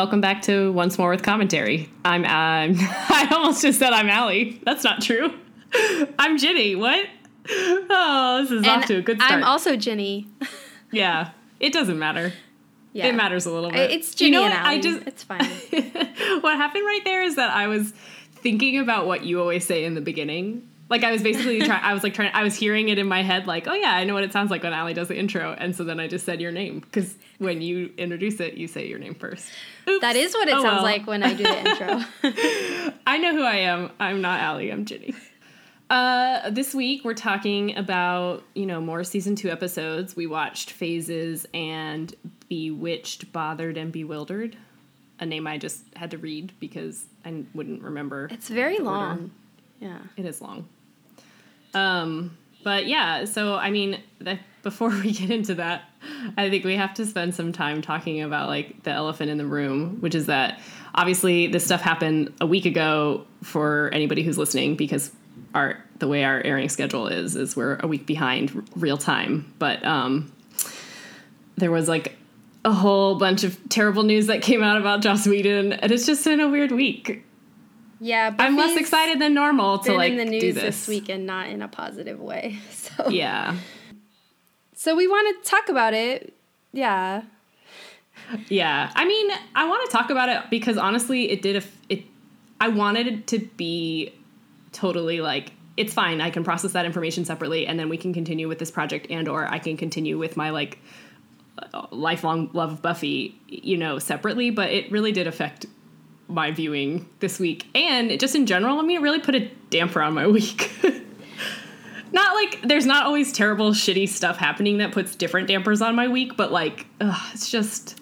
And welcome back to Once More with Commentary. I'm, I'm I almost just said I'm Allie. That's not true. I'm Ginny. What? Oh, this is off to a good start. I'm also Ginny. yeah, it doesn't matter. Yeah. It matters a little bit. It's Ginny you know and? Allie. I just it's fine. what happened right there is that I was thinking about what you always say in the beginning. Like I was basically trying. I was like trying. I was hearing it in my head. Like, oh yeah, I know what it sounds like when Allie does the intro. And so then I just said your name because when you introduce it, you say your name first. Oops. That is what it Oh, sounds well. like when I do the intro. I know who I am. I'm not Allie. I'm Ginny. Uh, this week we're talking about you know more season two episodes. We watched Phases and Bewitched, Bothered, and Bewildered. A name I just had to read because I wouldn't remember. It's very order. long. Yeah. It is long. Um, but yeah, so I mean, the, before we get into that, I think we have to spend some time talking about like the elephant in the room, which is that obviously this stuff happened a week ago for anybody who's listening because our the way our airing schedule is is we're a week behind real time. But um, there was like a whole bunch of terrible news that came out about Joss Whedon, and it's just been a weird week. Yeah. I'm less excited than normal to Been like in the do news this. this week and not in a positive way. So Yeah. so we want to talk about it. Yeah. Yeah. I mean, I want to talk about it because honestly, it did a it I wanted it to be totally like it's fine. I can process that information separately and then we can continue with this project and or I can continue with my like uh, lifelong love of Buffy, you know, separately, but it really did affect my viewing this week. And just in general, I mean, it really put a damper on my week. not like there's not always terrible shitty stuff happening that puts different dampers on my week, but like ugh, it's just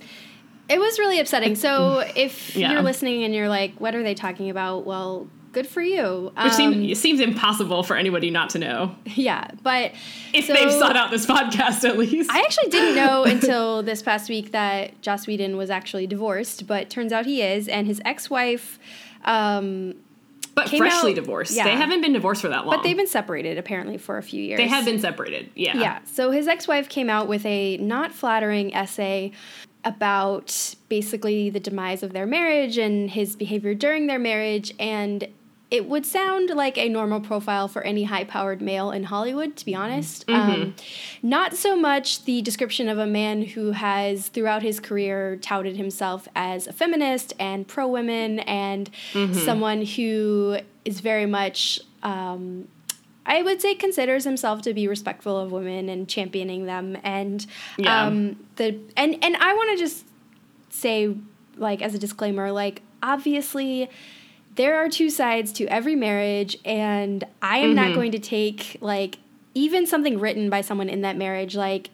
It was really upsetting. So if Yeah. you're listening and you're like, what are they talking about? Well, good for you. Which Um, seem, it seems impossible for anybody not to know. yeah, but If so- they've sought out this podcast, at least. I actually didn't know until this past week that Joss Whedon was actually divorced, but turns out he is, and his ex-wife. Um, but freshly out- divorced. yeah. They haven't been divorced for that long. but they've been separated apparently for a few years. They have been separated. Yeah. Yeah. So his ex-wife came out with a not flattering essay about basically the demise of their marriage and his behavior during their marriage and it would sound like a normal profile for any high-powered male in Hollywood, to be honest. Um, not so much the description of a man who has, throughout his career, touted himself as a feminist and pro-women and someone who is very much um, I would say considers himself to be respectful of women and championing them and Yeah. um the and and I want to just say like as a disclaimer like obviously there are two sides to every marriage and I am not mm-hmm. going to take like even something written by someone in that marriage like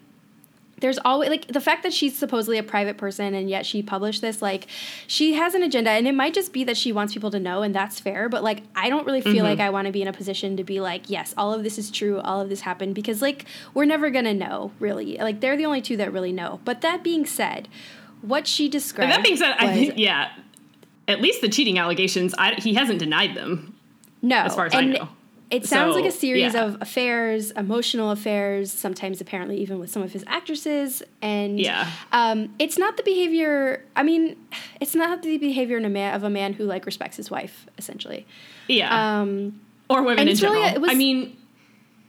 there's always like the fact that she's supposedly a private person and yet she published this like she has an agenda and it might just be that she wants people to know and that's fair but like i don't really feel like mm-hmm. i want to be in a position to be like yes all of this is true all of this happened because like we're never gonna know really like they're the only two that really know. But that being said what she described And that being said, I think, yeah, at least the cheating allegations, I, he hasn't denied them. No, as far as I know. It sounds So, like a series yeah. of affairs, emotional affairs, sometimes apparently even with some of his actresses. And Yeah. um, it's not the behavior. I mean, it's not the behavior in a man, of a man who like respects his wife, essentially. Yeah. Um, or women and in it's really- general. was- I mean,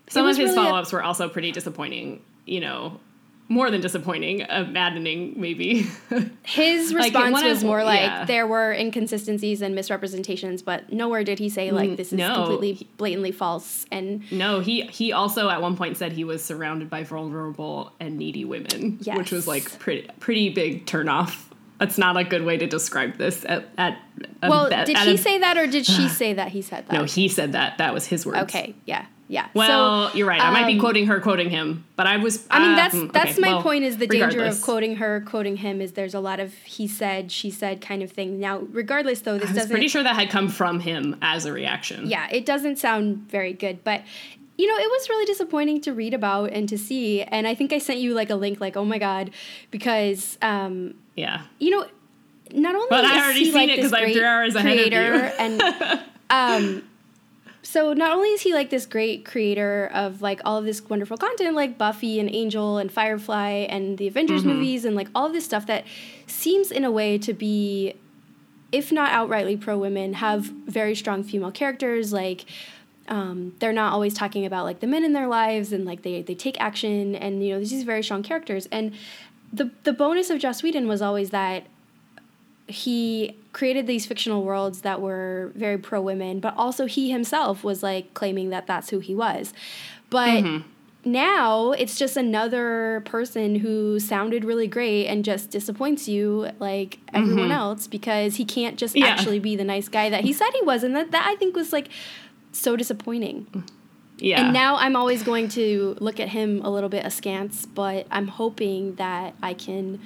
some of his really follow ups were also pretty disappointing, you know, more than disappointing, uh, maddening, maybe. his response of- was more like yeah. there were inconsistencies and misrepresentations, but nowhere did he say like this is no. completely blatantly false. And No, he he also at one point said he was surrounded by vulnerable and needy women, which was like pretty pretty big turnoff. That's not a good way to describe this. At at well, be- did at he a- say that or did she say that he said that? No, he said that. That was his words. Okay, yeah, yeah. Well, So, you're right. I might be um, quoting her, quoting him, but I was. I mean, uh, that's that's okay, my well, point. Is the danger of quoting her, quoting him? Is there's a lot of he said, she said kind of thing. Now, regardless, though, this doesn't. I was doesn't. pretty sure that had come from him as a reaction. Yeah, it doesn't sound very good, but you know, it was really disappointing to read about and to see. And I think I sent you like a link, like, oh my god, because um, Yeah. you know, not only But I already seen like it because I'm three hours ahead of you. creator and um, so not only is he like this great creator of like all of this wonderful content like Buffy and Angel and Firefly and the Avengers mm-hmm. movies and like all of this stuff that seems in a way to be if not outrightly pro women have very strong female characters like um, they're not always talking about like the men in their lives and like they, they take action and you know there's these very strong characters and the the bonus of Joss Whedon was always that he created these fictional worlds that were very pro women, but also he himself was like claiming that that's who he was. But mm-hmm. now it's just another person who sounded really great and just disappoints you like everyone mm-hmm. else because he can't just yeah. actually be the nice guy that he said he was. And that, that I think was like so disappointing. Yeah. And now I'm always going to look at him a little bit askance, but I'm hoping that I can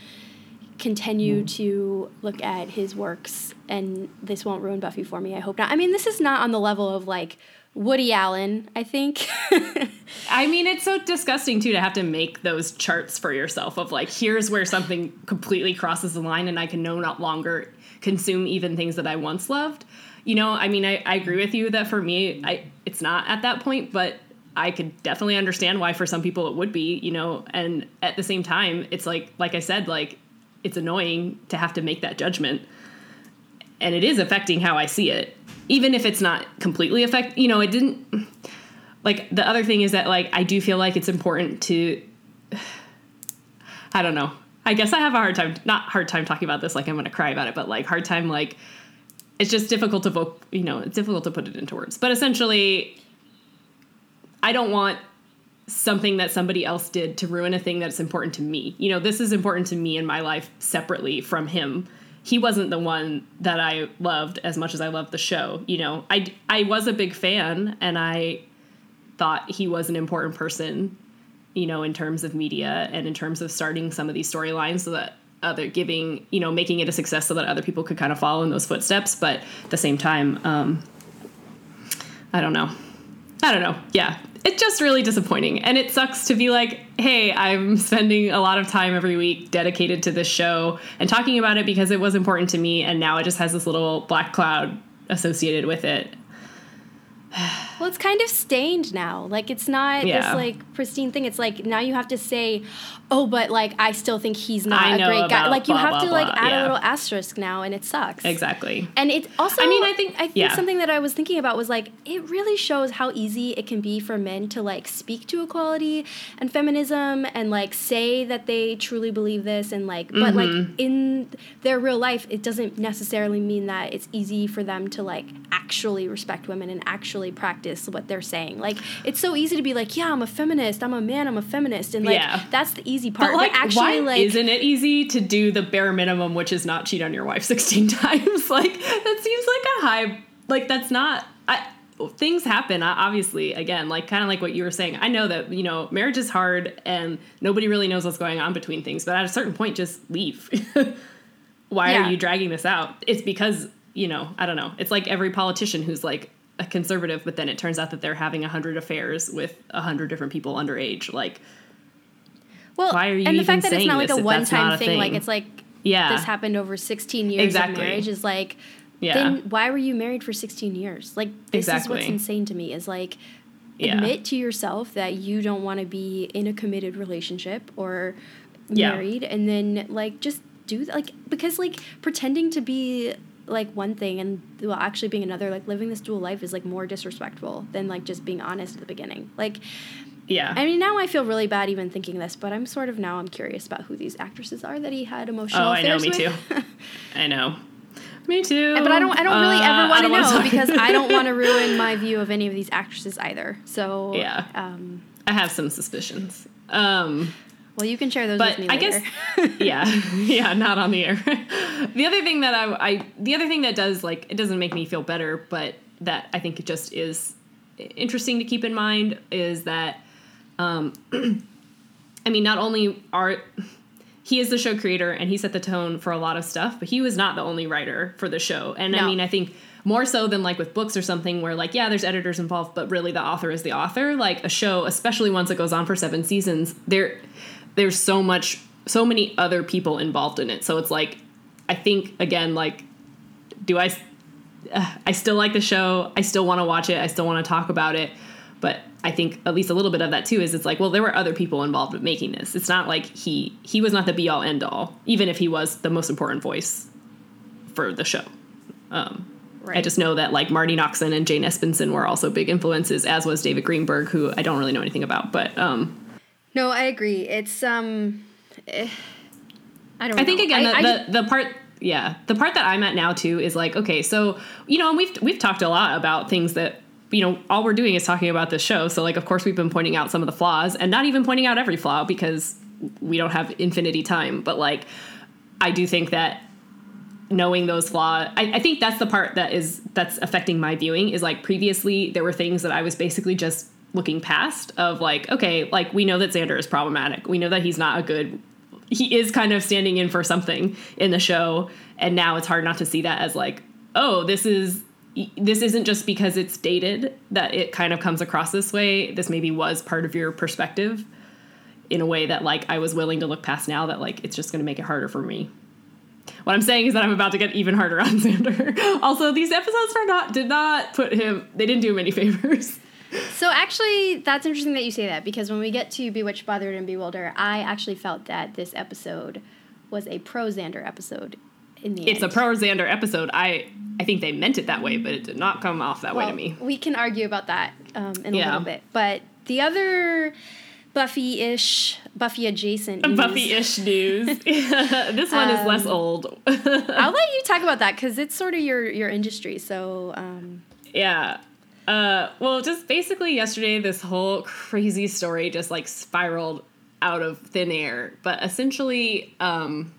continue mm. to look at his works and this won't ruin Buffy for me. I hope not. I mean, this is not on the level of like Woody Allen, I think. I mean, it's so disgusting too to have to make those charts for yourself of like, here's where something completely crosses the line and I can no not longer consume even things that I once loved. You know, I mean, I, I agree with you that for me, I it's not at that point, but I could definitely understand why for some people it would be, you know, and at the same time, it's like like I said, like it's annoying to have to make that judgment. And it is affecting how i see it even if it's not completely affect you know it didn't like the other thing is that like i do feel like it's important to i don't know. I guess i have a hard time not hard time talking about this like i'm gonna cry about it but like hard time like it's just difficult to vote you know it's difficult to put it into words. But essentially i don't want something that somebody else did to ruin a thing that's important to me. You know, this is important to me in my life separately from him. He wasn't the one that I loved as much as I loved the show. You know, I, I was a big fan and I thought he was an important person, you know, in terms of media and in terms of starting some of these storylines so that other giving, you know, making it a success so that other people could kind of follow in those footsteps. But at the same time, um, I don't know. I don't know. Yeah, it's just really disappointing. And it sucks to be like, hey, I'm spending a lot of time every week dedicated to this show and talking about it because it was important to me. And now it just has this little black cloud associated with it. well, it's kind of stained now. Like it's not yeah. this like pristine thing. It's like now you have to say, oh, but like I still think he's not a great guy. Like you blah, have blah, to like blah. add yeah. a little asterisk now, and it sucks. Exactly. And it also. I mean, I think I think yeah. something that I was thinking about was like it really shows how easy it can be for men to like speak to equality and feminism and like say that they truly believe this and like, mm-hmm. but like mm-hmm. in their real life, it doesn't necessarily mean that it's easy for them to like actually respect women and actually actually practice what they're saying. Like it's so easy to be like, yeah, I'm a feminist, I'm a man, I'm a feminist, and like yeah. that's the easy part. But like, but actually, why like, isn't it easy to do the bare minimum, which is not cheat on your wife 16 times? like that seems like a high. Like that's not. I, things happen uh, obviously again like kind of like what you were saying i know that you know marriage is hard and nobody really knows what's going on between things but at a certain point just leave why yeah. are you dragging this out it's because you know i don't know it's like every politician who's like a conservative, but then it turns out that they're having a hundred affairs with a hundred different people underage. Like, well, why are you? And the fact that it's not like a one time thing, thing, like it's like yeah, this happened over sixteen years exactly. of marriage is like. Yeah. Then why were you married for 16 years? Like this exactly. is what's insane to me is like admit to yourself that you don't want to be in a committed relationship or married yeah. and then like just do that like because like pretending to be like one thing and well actually being another like living this dual life is like more disrespectful than like just being honest at the beginning like yeah. I mean now i feel really bad even thinking this but i'm sort of now i'm curious about who these actresses are that he had emotional oh i know me with. too. I know. Me too. But i don't i don't really uh, ever want to know because i don't want to ruin my view of any of these actresses either. So yeah. um, i have some suspicions. Um well, you can share those but with me I guess, yeah, yeah, not on the air. the other thing that I, I, the other thing that does like it doesn't make me feel better, but that I think it just is interesting to keep in mind is that, um, I mean, not only are he is the show creator and he set the tone for a lot of stuff, but he was not the only writer for the show. And no. I mean, I think more so than like with books or something where like yeah there's editors involved but really the author is the author like a show especially once it goes on for seven seasons there there's so much so many other people involved in it so it's like i think again like do i uh, I still like the show. I still want to watch it. I still want to talk about it. But I think at least a little bit of that too is it's like, well, there were other people involved with making this. It's not like he he was not the be all end all, even if he was the most important voice for the show. Um, right. I just know that like Marti Noxon and Jane Espenson were also big influences, as was David Greenberg, who I don't really know anything about, but um, no, I agree. It's um, eh, I don't. I think again I, the, I, the the part yeah the part that i'm at now too is like okay so you know and we've we've talked a lot about things that you know, all we're doing is talking about this show. So, like, of course, we've been pointing out some of the flaws and not even pointing out every flaw because we don't have infinity time. But, like, I do think that knowing those flaws, I, I think that's the part that is that's affecting my viewing is like previously there were things that I was basically just looking past of like, okay, like we know that Xander is problematic. We know that he's not a good he is kind of standing in for something in the show and now it's hard not to see that as like oh this is this isn't just because it's dated that it kind of comes across this way. This maybe was part of your perspective in a way that like I was willing to look past now that like it's just going to make it harder for me. What I'm saying is that I'm about to get even harder on Xander. also, these episodes are not did not put him they didn't do him any favors. So actually, that's interesting that you say that because when we get to Bewitched, Bothered, and Bewilder, I actually felt that this episode was a pro Xander episode. In the it's end. a pro Xander episode. I I think they meant it that way, but it did not come off that well, way to me. We can argue about that um, in yeah. a little bit. But the other Buffy ish, Buffy adjacent Buffy ish news. this one um, is less um, old. I'll let you talk about that because it's sort of your, your industry. So, um. yeah. Uh, well, just basically yesterday, this whole crazy story just like spiraled out of thin air. But essentially, um,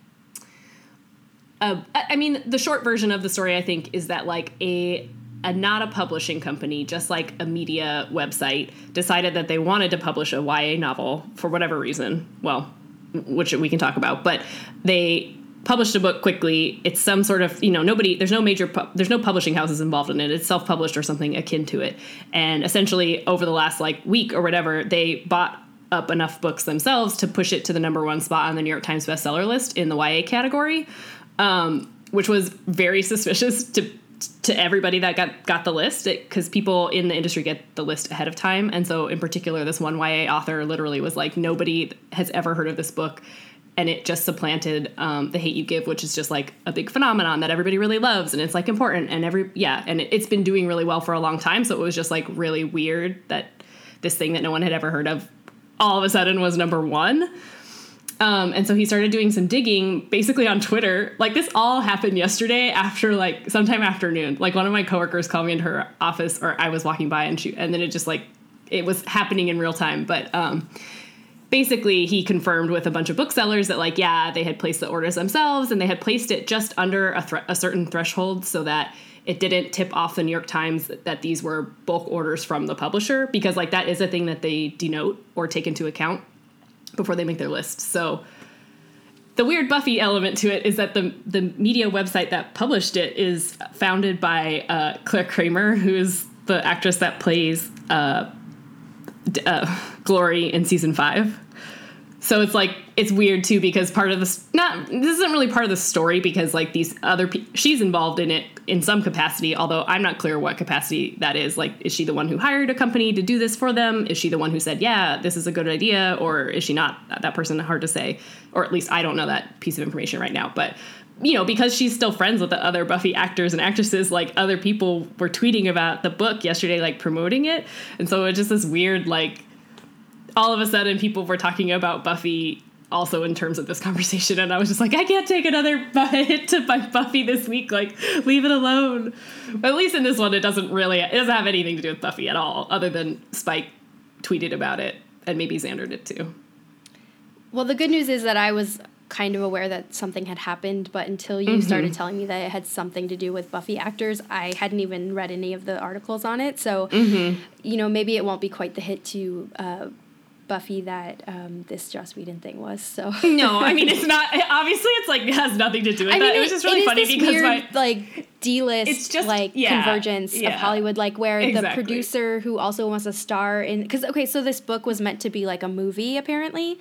uh, I mean, the short version of the story, I think, is that like a a not a publishing company, just like a media website, decided that they wanted to publish a YA novel for whatever reason. Well, which we can talk about, but they published a book quickly. It's some sort of you know nobody. There's no major. Pu- there's no publishing houses involved in it. It's self published or something akin to it. And essentially, over the last like week or whatever, they bought up enough books themselves to push it to the number one spot on the New York Times bestseller list in the YA category um, which was very suspicious to to everybody that got got the list because people in the industry get the list ahead of time. And so in particular this one YA author literally was like nobody has ever heard of this book. And it just supplanted um, the hate you give which is just like a big phenomenon that everybody really loves and it's like important and every yeah and it, it's been doing really well for a long time. So it was just like really weird that this thing that no one had ever heard of all of a sudden was number one um, and so he started doing some digging basically on Twitter. Like this all happened yesterday after like sometime afternoon. Like one of my coworkers called me into her office or I was walking by and she and then it just like it was happening in real time. But um, basically he confirmed with a bunch of booksellers that like yeah they had placed the orders themselves and they had placed it just under a, thre- a certain threshold so that it didn't tip off the New York Times that, that these were bulk orders from the publisher because like that is a thing that they denote or take into account before they make their list. So the weird Buffy element to it is that the the media website that published it is founded by uh, Clare Kramer, who is the actress that plays uh, uh, Glory in season five. So it's like it's weird too because part of this not this isn't really part of the story because like these other pe- she's involved in it in some capacity although I'm not clear what capacity that is. Like is she the one who hired a company to do this for them? Is she the one who said yeah this is a good idea or is she not? That person hard to say or at least I don't know that piece of information right now. But you know because she's still friends with the other Buffy actors and actresses like other people were tweeting about the book yesterday like promoting it. And so it's just this weird like all of a sudden people were talking about Buffy also in terms of this conversation and I was just like I can't take another hit to Buffy this week like leave it alone but at least in this one it doesn't really it doesn't have anything to do with Buffy at all other than Spike tweeted about it and maybe Xander did too well the good news is that I was kind of aware that something had happened, but until you mm-hmm. started telling me that it had something to do with Buffy actors, I hadn't even read any of the articles on it. So, mm-hmm. you know, maybe it won't be quite the hit to uh, Buffy that um, this Joss Whedon thing was. So no, I mean it's not. Obviously, it's like it has nothing to do with I that. Mean, it, it was just really funny because weird, my like D list, it's just like yeah, convergence yeah. of Hollywood, like where exactly. the producer who also wants a star in because okay, so this book was meant to be like a movie apparently,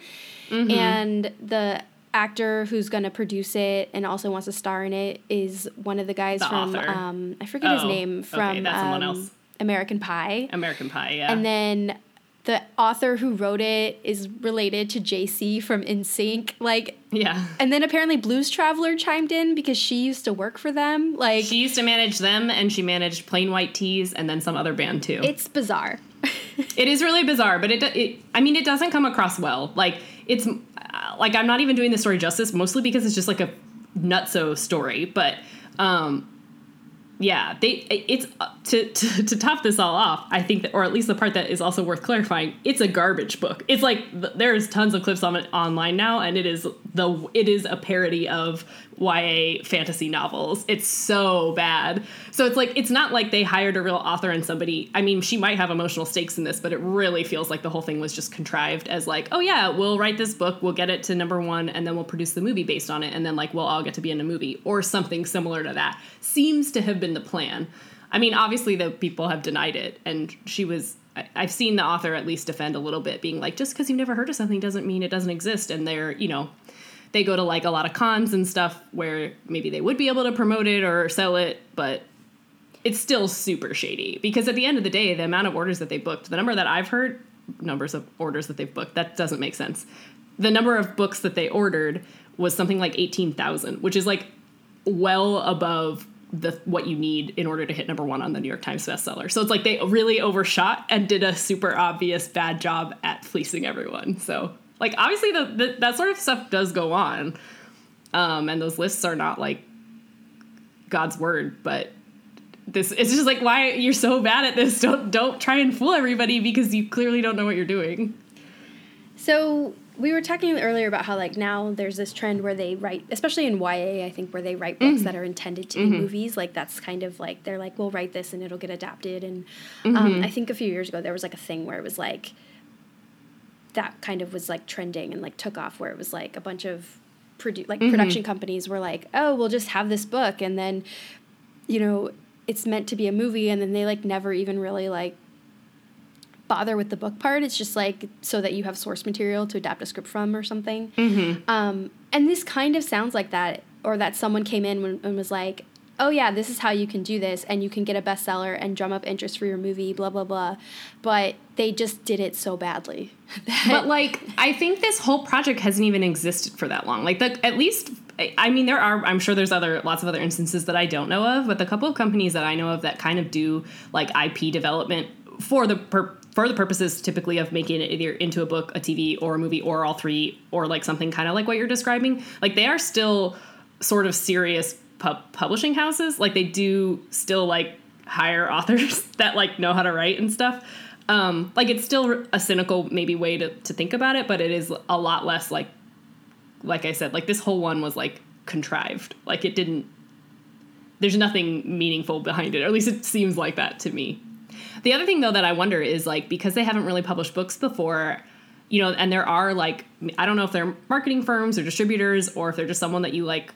mm-hmm. and the actor who's going to produce it and also wants to star in it is one of the guys The from um, I forget his Oh, name okay, from someone um, else. American Pie. American Pie, yeah. And then the author who wrote it is related to JC from NSYNC. Like, yeah. and then apparently Blues Traveler chimed in because she used to work for them. Like, She used to manage them and she managed Plain White T's and then some other band too. it's bizarre. It is really bizarre, but it, it I mean, it doesn't come across well. Like it's uh, like I'm not even doing the story justice, mostly because it's just like a nutso story. But um, yeah, they it's uh, to, to to top this all off. I think that, or at least the part that is also worth clarifying, it's a garbage book. It's like there's tons of clips on it online now, and it is the it is a parody of YA fantasy novels. It's so bad. So it's like it's not like they hired a real author and somebody. I mean, she might have emotional stakes in this, but it really feels like the whole thing was just contrived as like, oh yeah, we'll write this book, we'll get it to number one, and then we'll produce the movie based on it, and then like we'll all get to be in a movie or something similar to that. Seems to have been the plan. I mean, obviously the people have denied it, and she was. I've seen the author at least defend a little bit, being like, just because you've never heard of something doesn't mean it doesn't exist, and they're you know they go to like a lot of cons and stuff where maybe they would be able to promote it or sell it, but it's still super shady because at the end of the day, the amount of orders that they booked, the number that I've heard, numbers of orders that they've booked, that doesn't make sense. The number of books that they ordered was something like 18,000, which is like well above the what you need in order to hit number 1 on the New York Times bestseller. So it's like they really overshot and did a super obvious bad job at fleecing everyone. So like obviously the, the that sort of stuff does go on. Um, and those lists are not like God's word, but this it's just like why you're so bad at this. Don't don't try and fool everybody because you clearly don't know what you're doing. So we were talking earlier about how like now there's this trend where they write, especially in YA, I think where they write books that are intended to be movies. Like that's kind of like they're like, we'll write this and it'll get adapted. And um, I think a few years ago there was like a thing where it was like that kind of was like trending and like took off where it was like a bunch of produ- like production companies were like, oh, we'll just have this book and then you know it's meant to be a movie and then they like never even really like bother with the book part. It's just like so that you have source material to adapt a script from or something. Um, and this kind of sounds like that, or that someone came in when, and was like, "Oh yeah, this is how you can do this, and you can get a bestseller and drum up interest for your movie." Blah blah blah. But they just did it so badly. But like, I think this whole project hasn't even existed for that long. Like, the, at least, I mean, there are. I'm sure there's other lots of other instances that I don't know of, but the couple of companies that I know of that kind of do like IP development for the for the purposes typically of making it either into a book, a TV, or a movie, or all three, or like something kind of like what you're describing. Like, they are still sort of serious pub- publishing houses. Like, they do still like hire authors that like know how to write and stuff um, like it's still a cynical maybe way to, to think about it but it is a lot less like like i said like this whole one was like contrived like it didn't there's nothing meaningful behind it or at least it seems like that to me the other thing though that i wonder is like because they haven't really published books before you know and there are like i don't know if they're marketing firms or distributors or if they're just someone that you like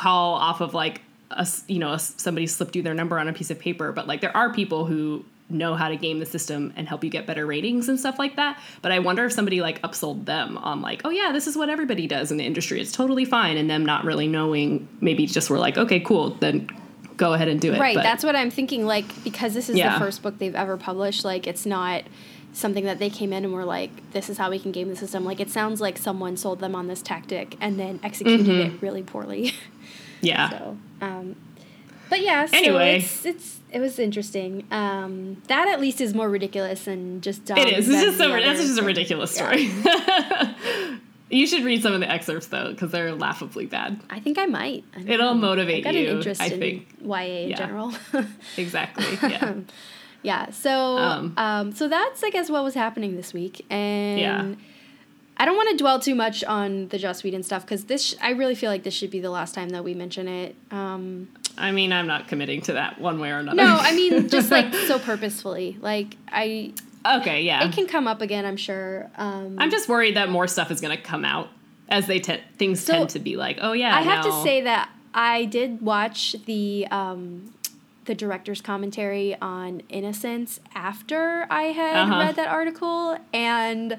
call off of like a you know a somebody slipped you their number on a piece of paper but like there are people who know how to game the system and help you get better ratings and stuff like that but i wonder if somebody like upsold them on like oh yeah this is what everybody does in the industry it's totally fine and them not really knowing maybe just were like okay cool then go ahead and do it right, But- that's what I'm thinking. Like because this is Yeah. the first book they've ever published. Like it's not something that they came in and were like, "This is how we can game the system." Like it sounds like someone sold them on this tactic and then executed Mm-hmm. it really poorly. yeah So, um, but yeah. So Anyway. it's it's it was interesting. Um, that at least is more ridiculous than just it is it's just so that's just a ridiculous Yeah. story you should read some of the excerpts though because they're laughably bad I think I might. I It'll know. motivate I've got you, an interest I in think. YA in Yeah. general. exactly yeah yeah. So Um, um, so that's I guess what was happening this week, and Yeah. I don't want to dwell too much on the Joss Whedon stuff because this sh- I really feel like this should be the last time that we mention it. Um, I mean, I'm not committing to that one way or another. no, I mean just like so purposefully. Like I, okay, yeah. it can come up again. I'm sure. Um, I'm just worried that more stuff is going to come out as they te- things So, tend to be like, oh yeah. I have to say that I did watch the um, the director's commentary on Innocence after I had Uh-huh. read that article, and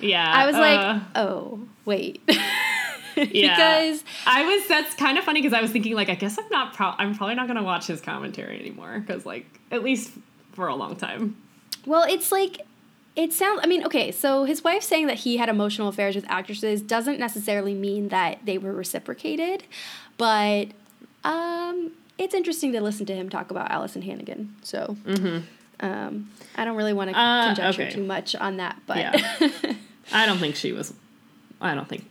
yeah. I was uh, like, oh wait. because I was that's kind of funny because I was thinking like I guess I'm not pro- I'm probably not gonna watch his commentary anymore because like at least for a long time. Well, it's like it sounds I mean, okay, so his wife saying that he had emotional affairs with actresses doesn't necessarily mean that they were reciprocated, but um it's interesting to listen to him talk about Alyson Hannigan. So um, I don't really want to Uh, conjecture okay. too much on that, but Yeah. I don't think she was. I don't think.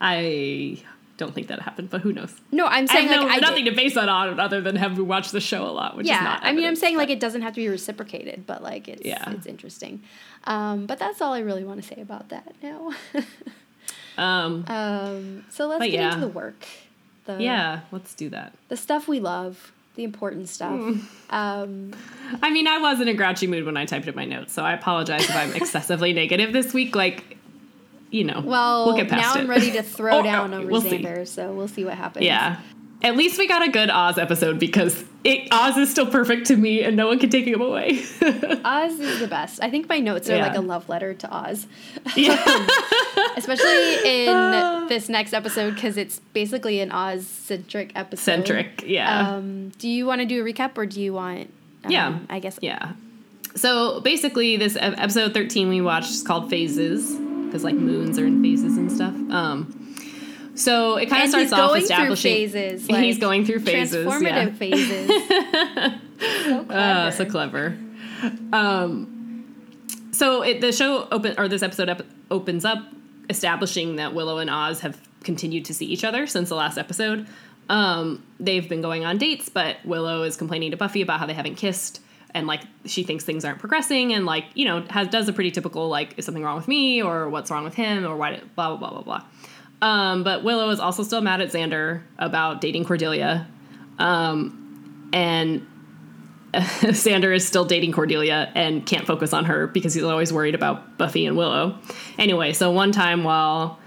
I don't think that happened, but who knows? no, I'm I saying no, like I nothing to base that on other than have we watched the show a lot, which is yeah, not. I mean, I'm saying like it doesn't have to be reciprocated, but like it's Yeah. it's interesting. Um, but that's all I really want to say about that now. Um, um, so let's get yeah. into the work. The, yeah, let's do that. the stuff we love, the important stuff. Hmm. Um, I mean, I was in a grouchy mood when I typed in my notes, so I apologize if I'm excessively negative this week. Like, you know, well, we'll get past now it. I'm ready to throw Oh, down over we'll see. So we'll see what happens. Yeah. At least we got a good Oz episode because it, Oz is still perfect to me and no one can take him away. Oz is the best. I think my notes are Yeah. like a love letter to Oz, yeah. especially in this next episode because it's basically an Oz centric episode. Centric. Yeah. Um, do you want to do a recap or do you want? Um, Yeah. I guess. Yeah. So basically, this episode 13 we watched is called Phases because like moons are in phases and stuff. Um, so it kind of starts off going establishing through phases. he's going through phases. Transformative Yeah. phases. so clever. Uh, so clever. Um, so it, the show open or this episode ep- opens up establishing that Willow and Oz have continued to see each other since the last episode. Um, they've been going on dates, but Willow is complaining to Buffy about how they haven't kissed, and like she thinks things aren't progressing, and like you know has does a pretty typical like is something wrong with me or what's wrong with him or why did, blah blah blah blah blah. Um, but Willow is also still mad at Xander about dating Cordelia, um, and Xander is still dating Cordelia and can't focus on her because he's always worried about Buffy and Willow. Anyway, so one time while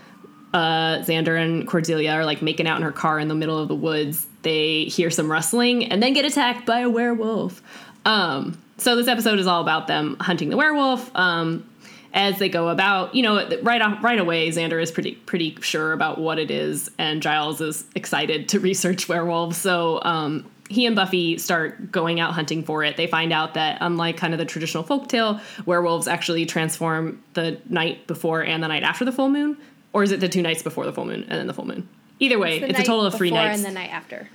uh, Xander and Cordelia are like making out in her car in the middle of the woods, they hear some rustling and then get attacked by a werewolf. Um, so this episode is all about them hunting the werewolf. Um, as they go about, you know, right off, right away, Xander is pretty pretty sure about what it is, and Giles is excited to research werewolves. So um, he and Buffy start going out hunting for it. They find out that unlike kind of the traditional folktale, werewolves actually transform the night before and the night after the full moon, or is it the two nights before the full moon and then the full moon? Either way, The it's a total of three before nights. and the night after.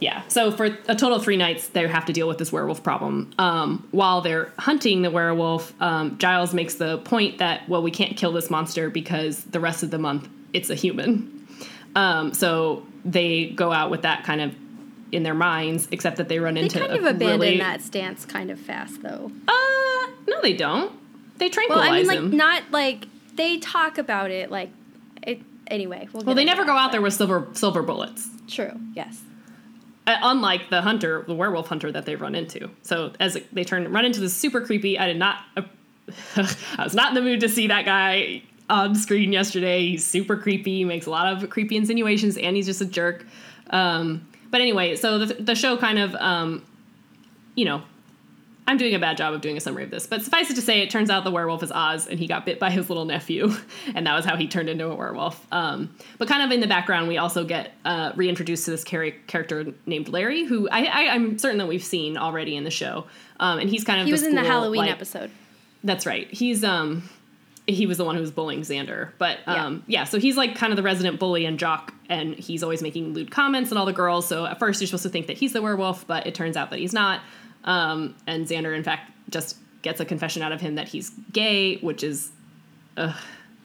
Yeah. So for a total of three nights, they have to deal with this werewolf problem. Um, while they're hunting the werewolf, um, Giles makes the point that well, we can't kill this monster because the rest of the month it's a human. Um, so they go out with that kind of in their minds, except that they run They into kind a of abandon really, that stance kind of fast, though. Uh, no, they don't. They tranquilize Well, I mean, like him. not like they talk about it like it. Anyway, we'll. well, they never that, go out but- there with silver silver bullets. True. Yes. Uh, unlike the hunter, the werewolf hunter that they run into. So as they turn run into this super creepy, I did not, I was not in the mood to see that guy on screen yesterday. He's super creepy, makes a lot of creepy insinuations, and he's just a jerk. Um, but anyway, so the, the show kind of, um, you know, I'm doing a bad job of doing a summary of this, but suffice it to say, it turns out the werewolf is Oz, and he got bit by his little nephew, and that was how he turned into a werewolf. Um, but kind of in the background, we also get uh, reintroduced to this char- character named Larry, who I, I, I'm certain that we've seen already in the show, um, and he's kind of He was in the Halloween like- episode. That's right. He's um he was the one who was bullying Xander. But Yeah. um yeah, so he's like kind of the resident bully and jock and he's always making lewd comments and all the girls. So at first you're supposed to think that he's the werewolf, but it turns out that he's not. Um and Xander in fact just gets a confession out of him that he's gay, which is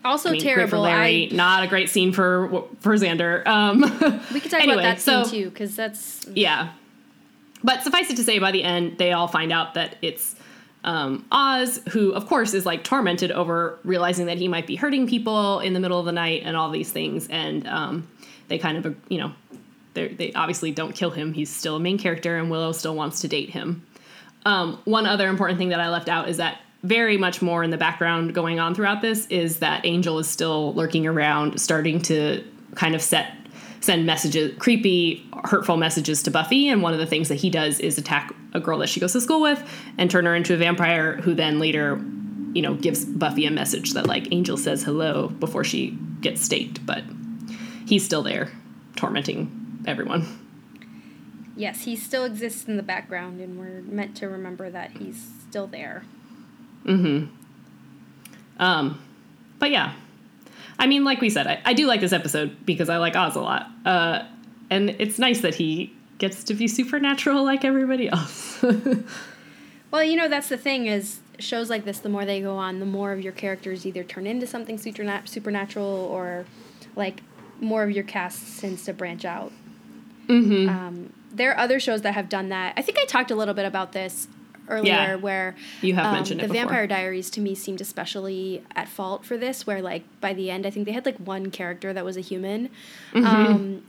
Also I mean, terrible. Larry, I, not a great scene for for Xander. Um we could talk Anyway, about that so- scene too, because that's Yeah. But suffice it to say, by the end, they all find out that it's um, Oz, who, of course, is like tormented over realizing that he might be hurting people in the middle of the night and all these things. And um, they kind of, you know, they obviously don't kill him. He's still a main character, and Willow still wants to date him. Um, one other important thing that I left out is that very much more in the background going on throughout this is that Angel is still lurking around, starting to kind of set send messages, creepy, hurtful messages to Buffy. And one of the things that he does is attack a girl that she goes to school with and turn her into a vampire, who then later, you know, gives Buffy a message that like Angel says hello before she gets staked, but. he's still there, tormenting everyone. Yes, he still exists in the background, and we're meant to remember that he's still there. Mm-hmm. Um, but yeah, I mean, like we said, I, I do like this episode because I like Oz a lot, uh, and it's nice that he gets to be supernatural like everybody else. well, you know, that's the thing is shows like this. The more they go on, the more of your characters either turn into something supernat- supernatural or like more of your cast tends to branch out. Mm-hmm. Um, there are other shows that have done that. I think I talked a little bit about this earlier Yeah. where You have um, mentioned the before. Vampire Diaries to me seemed especially at fault for this, where like by the end I think they had like one character that was a human, Mm-hmm. um,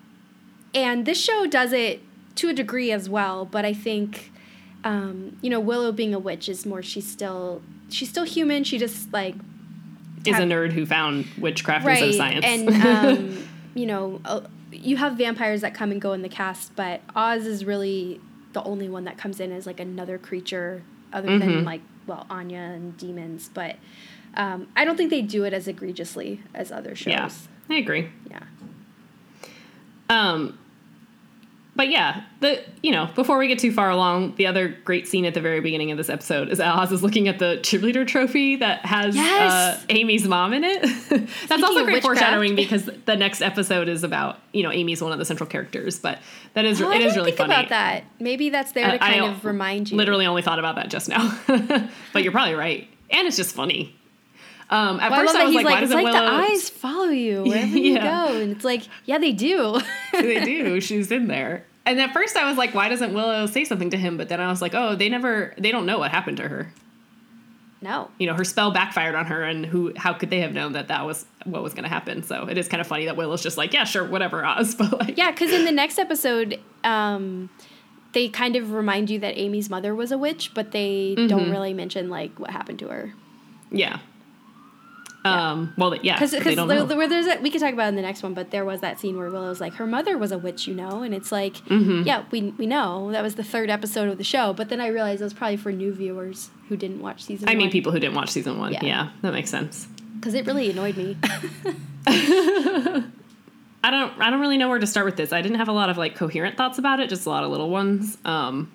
and this show does it to a degree as well. But I think um, you know Willow being a witch is more she's still she's still human. She just like is a nerd who found witchcraft instead of science. and um, you know, uh, you have vampires that come and go in the cast, but Oz is really the only one that comes in as like another creature other Mm-hmm. than like well Anya and demons. But um, I don't think they do it as egregiously as other shows. yeah, I agree. Yeah. Um, but yeah, the you know before we get too far along, the other great scene at the very beginning of this episode is Oz is looking at the cheerleader trophy that has Yes! uh, Amy's mom in it. That's Speaking also great foreshadowing because the next episode is about you know Amy's one of the central characters, but that is Oh, I it is didn't really think funny. about that. Maybe that's there to I kind don't- of remind you. Literally only thought about that just now, but you're probably right, and it's just funny. Um, at Well, first, love I was he's like, like, "Why it's doesn't like Willow?" the eyes follow you wherever you go, and it's like, yeah, they do. they do. She's in there. And at first I was like, why doesn't Willow say something to him? But then I was like, oh, they never, they don't know what happened to her. no. You know, her spell backfired on her, and who, how could they have known that that was what was going to happen? So it is kind of funny that Willow's just like, yeah, sure, whatever, Oz. But like, Yeah, because in the next episode, um, they kind of remind you that Amy's mother was a witch, but they Mm-hmm. don't really mention like what happened to her. yeah. Um. Well, yeah. Because don't where there's a, we could talk about it in the next one, but there was that scene where Willow's like, her mother was a witch, you know, and it's like, Mm-hmm. yeah, we we know that was the third episode of the show, but then I realized it was probably for new viewers who didn't watch season. I mean, people who didn't watch season one. Yeah. Yeah, that makes sense. because it really annoyed me. I don't. I don't really know where to start with this. I didn't have a lot of like coherent thoughts about it. Just a lot of little ones. Um.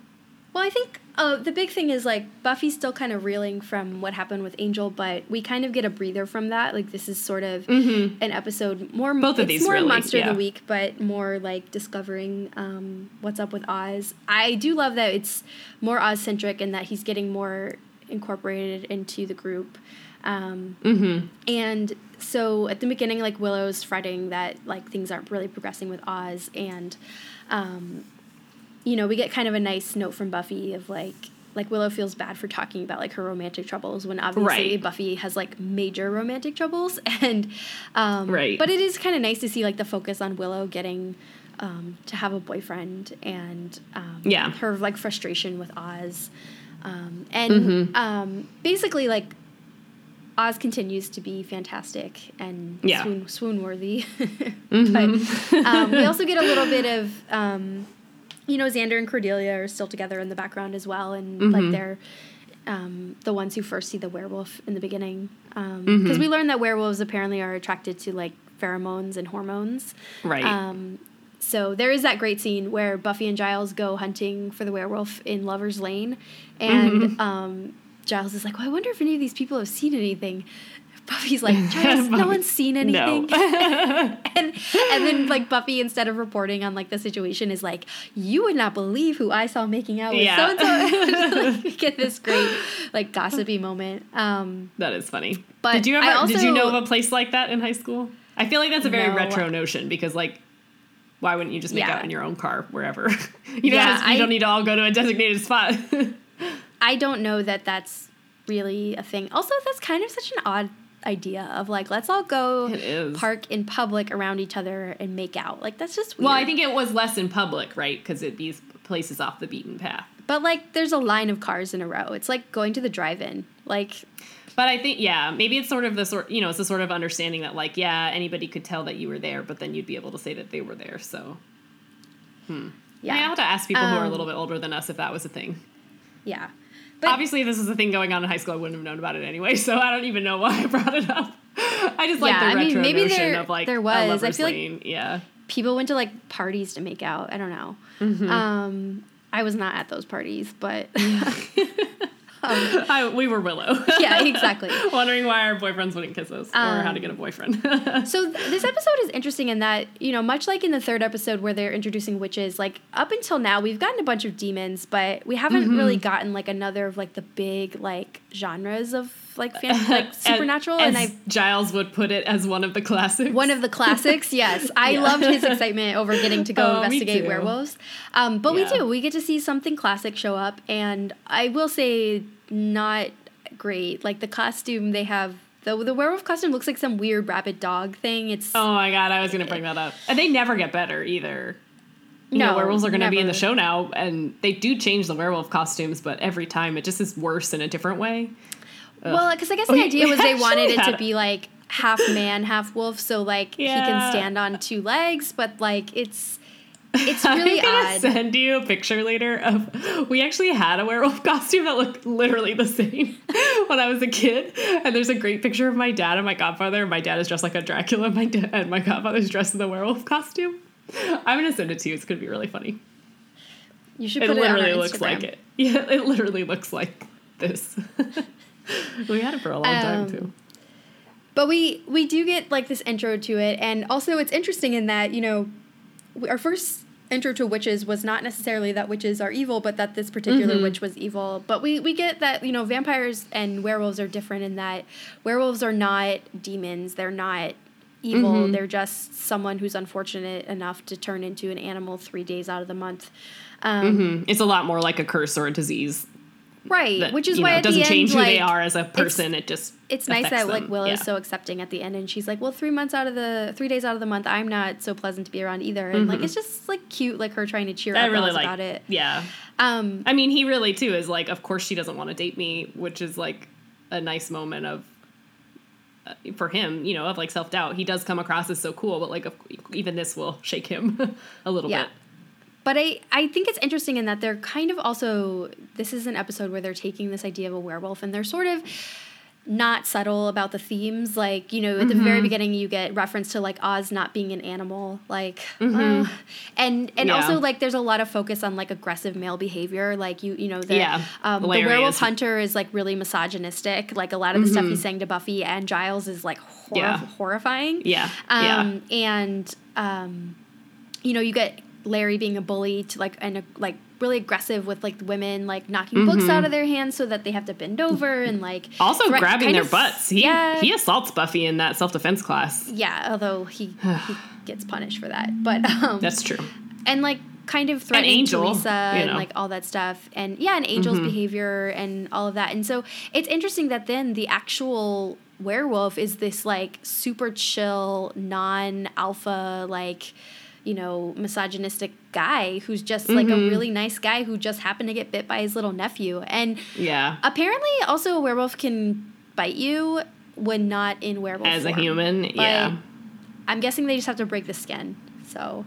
Well, I think uh, the big thing is like Buffy's still kind of reeling from what happened with Angel, but we kind of get a breather from that. Like this is sort of an episode more. Mm-hmm. Both of these more really, Monster of the Week, but more like discovering um, what's up with Oz. I do love that it's more Oz centric and that he's getting more incorporated into the group. Um, Mm-hmm. and so at the beginning, like Willow's fretting that like things aren't really progressing with Oz, and um, you know we get kind of a nice note from Buffy of like like Willow feels bad for talking about like her romantic troubles when obviously Right. Buffy has like major romantic troubles, and um, Right. But it is kind of nice to see like the focus on Willow getting. Um, to have a boyfriend and um, Yeah. her like frustration with Oz, um, and Mm-hmm. um, basically like Oz continues to be fantastic and Yeah. swoon, swoon worthy. Mm-hmm. but um, we also get a little bit of, um, you know, Xander and Cordelia are still together in the background as well, and Mm-hmm. like they're um, the ones who first see the werewolf in the beginning. Because Mm-hmm. we learned that werewolves apparently are attracted to like pheromones and hormones. Right. Um, so there is that great scene where Buffy and Giles go hunting for the werewolf in Lover's Lane, and Mm-hmm. um, Giles is like, "Well, I wonder if any of these people have seen anything." Buffy's like, "Giles, no one's seen no. anything." and and then like Buffy, instead of reporting on like the situation, is like, "You would not believe who I saw making out with Yeah. so and so." We get this great like gossipy moment. Um, That is funny. But did you ever? I did you know of a place like that in high school? I feel like that's a very No. retro notion because like. Why wouldn't you just make Yeah. out in your own car wherever? you know, Yeah, you I- don't need to all go to a designated spot. I don't know that that's really a thing. Also, that's kind of such an odd idea of like, let's all go park in public around each other and make out. Like, that's just weird. well, I think it was less in public, right? Because it these places off the beaten path. But like, there's a line of cars in a row. It's like going to the drive-in. Like, But I think, yeah, maybe it's sort of the sort, you know, it's the sort of understanding that, like, yeah, anybody could tell that you were there, but then you'd be able to say that they were there. So, hmm. yeah, I mean, I'll have to ask people who are a Um, little bit older than us if that was a thing. yeah. But Obviously, this is a thing going on in high school, I wouldn't have known about it anyway, so I don't even know why I brought it up. I just like Yeah, the I mean, retro maybe notion there- of like there was. I feel like- yeah. People went to like parties to make out. I don't know. Mm-hmm. Um, I was not at those parties, but I, we were Willow. yeah, exactly. Wondering why our boyfriends wouldn't kiss us or how to get a boyfriend. So th- this episode is interesting in that you know, much like in the third episode where they're introducing witches, like up until now we've gotten a bunch of demons, but we haven't Mm-hmm. really gotten like another of like the big like genres of like fan- like supernatural. As, and I Giles would put it as one of the classics. one of the classics, yes. I Yeah. loved his excitement over getting to go Oh, investigate werewolves. Um, but Yeah. we do. We get to see something classic show up, and I will say, not great. Like the costume they have. The, the werewolf costume looks like some weird rabbit dog thing. It's Oh my god, I was gonna bring that up. And they never get better either. You know, No, werewolves are gonna be in the show now, and they do change the werewolf costumes, but every time it just is worse in a different way. Well, because I guess the We- idea was they wanted it to be like half man, half wolf, so like he can stand on two legs, but like it's it's really I'm gonna odd. send you a picture later of we actually had a werewolf costume that looked literally the same when I was a kid. And there's a great picture of my dad and my godfather. My dad is dressed like a Dracula, my dad and my godfather's dressed in the werewolf costume. I'm gonna send it to you. It's gonna be really funny. You should It put it, on literally looks Instagram. like it. Yeah, it literally looks like this. we had it for a long time Um, too. But we we do get like this intro to it, and also it's interesting in that you know our first intro to witches was not necessarily that witches are evil, but that this particular Mm-hmm. witch was evil. But we we get that you know vampires and werewolves are different in that werewolves are not demons; they're not evil. Mm-hmm. They're just someone who's unfortunate enough to turn into an animal three days out of the month. Um, Mhm. It's a lot more like a curse or a disease. Right, That, which is why know, it doesn't the change end, who they are as a person. It just it's nice that like them. Will is so accepting at the end, and she's like, "Well, three months out of the three days out of the month, I'm not so pleasant to be around either." And like, it's just like cute, like her trying to cheer Mm-hmm. I up really like about it. Yeah. Um, I mean, he really too is like, of course she doesn't want to date me, which is like a nice moment of uh, for him, you know, of like self doubt. He does come across as so cool, but like of, even this will shake him a little Yeah. bit. But I I think it's interesting in that they're kind of also this is an episode where they're taking this idea of a werewolf and they're sort of not subtle about the themes. Like, you know, at the Mm-hmm. very beginning, you get reference to like Oz not being an animal, like, uh, and and Mm-hmm. Yeah. also like there's a lot of focus on like aggressive male behavior. Like you you know the Yeah. um, the werewolf Mm-hmm. hunter is like really misogynistic. Like a lot of the stuff he's saying to Buffy and Giles is like hor- Yeah. horrifying. Yeah. yeah. Um, and um, you know, you get Larry being a bully to like and like really aggressive with like women, like knocking books out of their hands so that they have to bend over and like Mm-hmm. Also thre- grabbing their of- butts. He yeah, he assaults Buffy in that self defense class. yeah. Although he, he gets punished for that, but um, That's true. and like kind of threatening Angel, Teresa you and know. Mm-hmm. like all that stuff, and yeah, and Angel's behavior and all of that, and so it's interesting that then the actual werewolf is this like super chill, non-alpha, like you know, misogynistic guy who's just like Mm-hmm. a really nice guy who just happened to get bit by his little nephew, and Yeah. apparently also a werewolf can bite you when not in werewolf As a human, But yeah. I'm guessing they just have to break the skin. So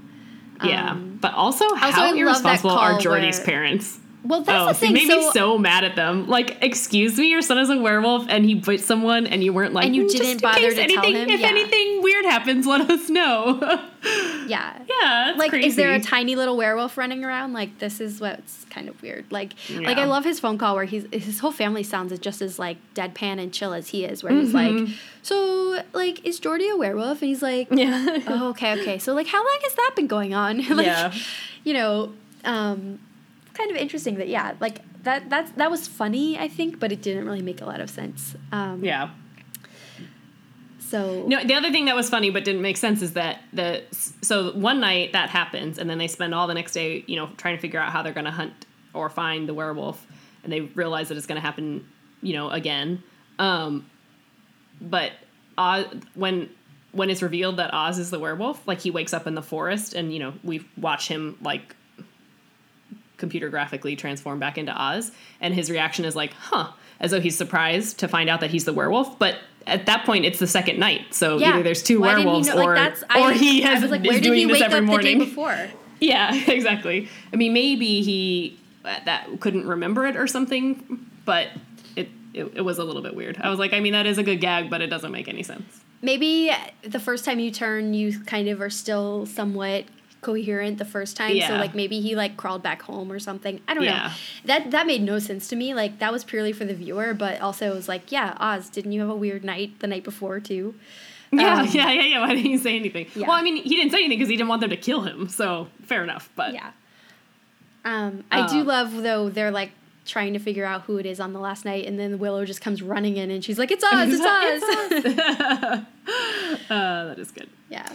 Yeah. um, but also, how that irresponsible are Jordy's where- parents? Well, that's oh, the thing. made so, me so mad at them. Like, excuse me, your son is a werewolf and he bit someone and you weren't like, And you "Mm, didn't just bother to tell him?" If Yeah. anything weird happens, let us know. yeah. yeah, Like, crazy. is there a tiny little werewolf running around? Like, this is what's kind of weird. Like, like I love his phone call where he's his whole family sounds just as like deadpan and chill as he is. Where he's Mm-hmm. like, so like, is Jordy a werewolf? And he's like, yeah. oh, okay, okay. So like, how long has that been going on? like, Yeah. you know, um, kind of interesting that yeah, like that that's that was funny I think, but it didn't really make a lot of sense. Um, yeah. So No, the other thing that was funny but didn't make sense is that the so one night that happens and then they spend all the next day, you know, trying to figure out how they're going to hunt or find the werewolf and they realize that it's going to happen, you know, again. Um but Oz, when when it's revealed that Oz is the werewolf, like he wakes up in the forest and you know, we watch him like computer graphically transform back into Oz, and his reaction is like, "Huh," as though he's surprised to find out that he's the werewolf. But at that point, it's the second night, so yeah, either there's two Why didn't he werewolves, know- or like, that's, or he has I was like, is where did doing he this every up morning. the day before? Yeah, exactly. I mean, maybe he uh, that couldn't remember it or something, but it, it it was a little bit weird. I was like, I mean, that is a good gag, but it doesn't make any sense. maybe the first time you turn, you kind of are still somewhat coherent the first time. So like maybe he like crawled back home or something. I don't know. That that made no sense to me. Like that was purely for the viewer, but also it was like, yeah, Oz, didn't you have a weird night the night before too? Yeah, Um, yeah, yeah, yeah. Why didn't he say anything? Yeah. Well, I mean, he didn't say anything because he didn't want them to kill him. So fair enough. But Yeah. Um, I do Uh, love though they're like trying to figure out who it is on the last night, and then Willow just comes running in, and she's like, "It's Oz! It's Oz!" uh, that is good. yeah.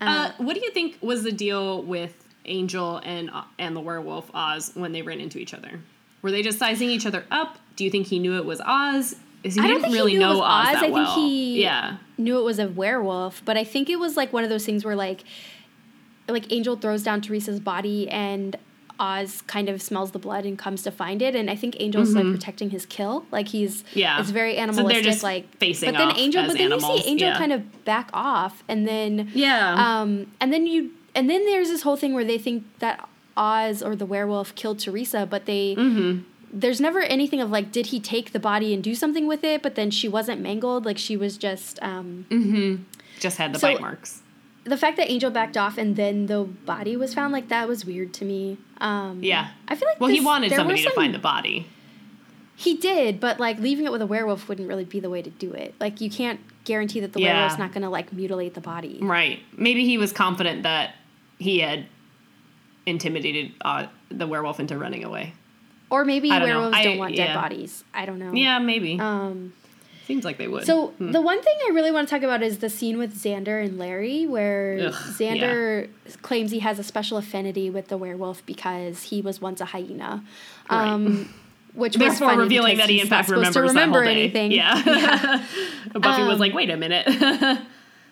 Uh, what do you think was the deal with Angel and uh, and the werewolf Oz when they ran into each other? Were they just sizing each other up? Do you think he knew it was Oz? Is he I don't didn't think he really knew it know was Oz, Oz. I think well. he- yeah. knew it was a werewolf, but I think it was like one of those things where like like Angel throws down Teresa's body and Oz kind of smells the blood and comes to find it, and I think Angel's like protecting his kill. Like he's Mm-hmm. Yeah. it's very So they're animalistic. just like facing but then Angel, but then you see Angel yeah. kind of back off, and then Yeah. um, and then you and then there's this whole thing where they think that Oz or the werewolf killed Teresa, but they Mm-hmm. there's never anything of like did he take the body and do something with it, but then she wasn't mangled, like she was just um, just had the so- bite marks. The fact that Angel backed off and then the body was found, like that was weird to me. Um, Yeah. I feel like Well, he wanted somebody to find the body. He did, but like leaving it with a werewolf wouldn't really be the way to do it. Like you can't guarantee that the Yeah. werewolf's not going to like mutilate the body. Right. Maybe he was confident that he had intimidated uh, the werewolf into running away. Or maybe I don't know. werewolves I- don't want dead yeah. bodies. I don't know. Yeah, maybe. Um, Seems like they would. So Hmm. the one thing I really want to talk about is the scene with Xander and Larry, where Ugh, Xander claims he has a special affinity with the werewolf because he was once a hyena. Right. Um, which was funny revealing that he in fact remembers to remember that whole day. anything. Yeah. Buffy was Um, like, "Wait a minute."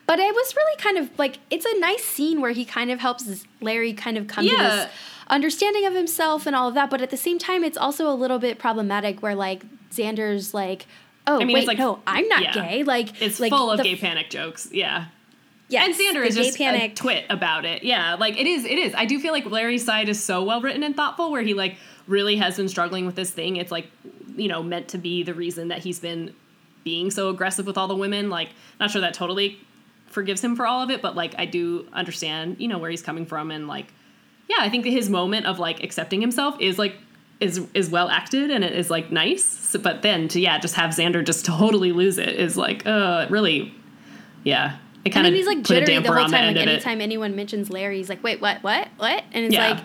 But it was really kind of like it's a nice scene where he kind of helps Larry kind of come to this understanding of himself and all of that. But at the same time, it's also a little bit problematic where like Xander's like, oh I mean, wait, it's like- no, I'm not yeah. gay. Like it's like full of gay panic jokes. Yeah. Yes, and Xander is just a twit about it. Yeah, like it is. It is. I do feel like Larry's side is so well written and thoughtful, where he like really has been struggling with this thing. It's like you know meant to be the reason that he's been being so aggressive with all the women. Like, not sure that totally forgives him for all of it, but like I do understand you know where he's coming from and like yeah, I think that his moment of like accepting himself is like is is well acted and it is like nice. So- but then to yeah, just have Xander just totally lose it is like uh really yeah. It kind of he's like jittery the whole on the time. Like anytime anyone mentions Larry, he's like, "Wait, what? What? What?" And it's Yeah. like,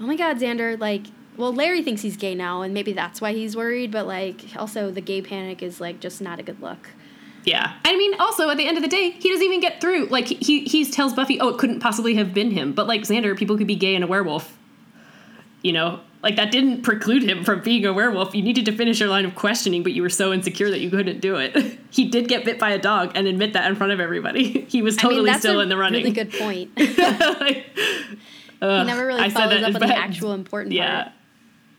"Oh my God, Xander!" Like, well, Larry thinks he's gay now, and maybe that's why he's worried. But like, also the gay panic is like just not a good look. Yeah. I mean, also at the end of the day, he doesn't even get through. Like he he tells Buffy, "Oh, it couldn't possibly have been him." But like Xander, people could be gay and a werewolf. You know, like that didn't preclude him from being a werewolf. You needed to finish your line of questioning, but you were so insecure that you couldn't do it. he did get bit by a dog and admit that in front of everybody. He was I mean, totally that's still in the running. Really good point. he Like, ugh, never really I said follows up on the actual important Yeah. part.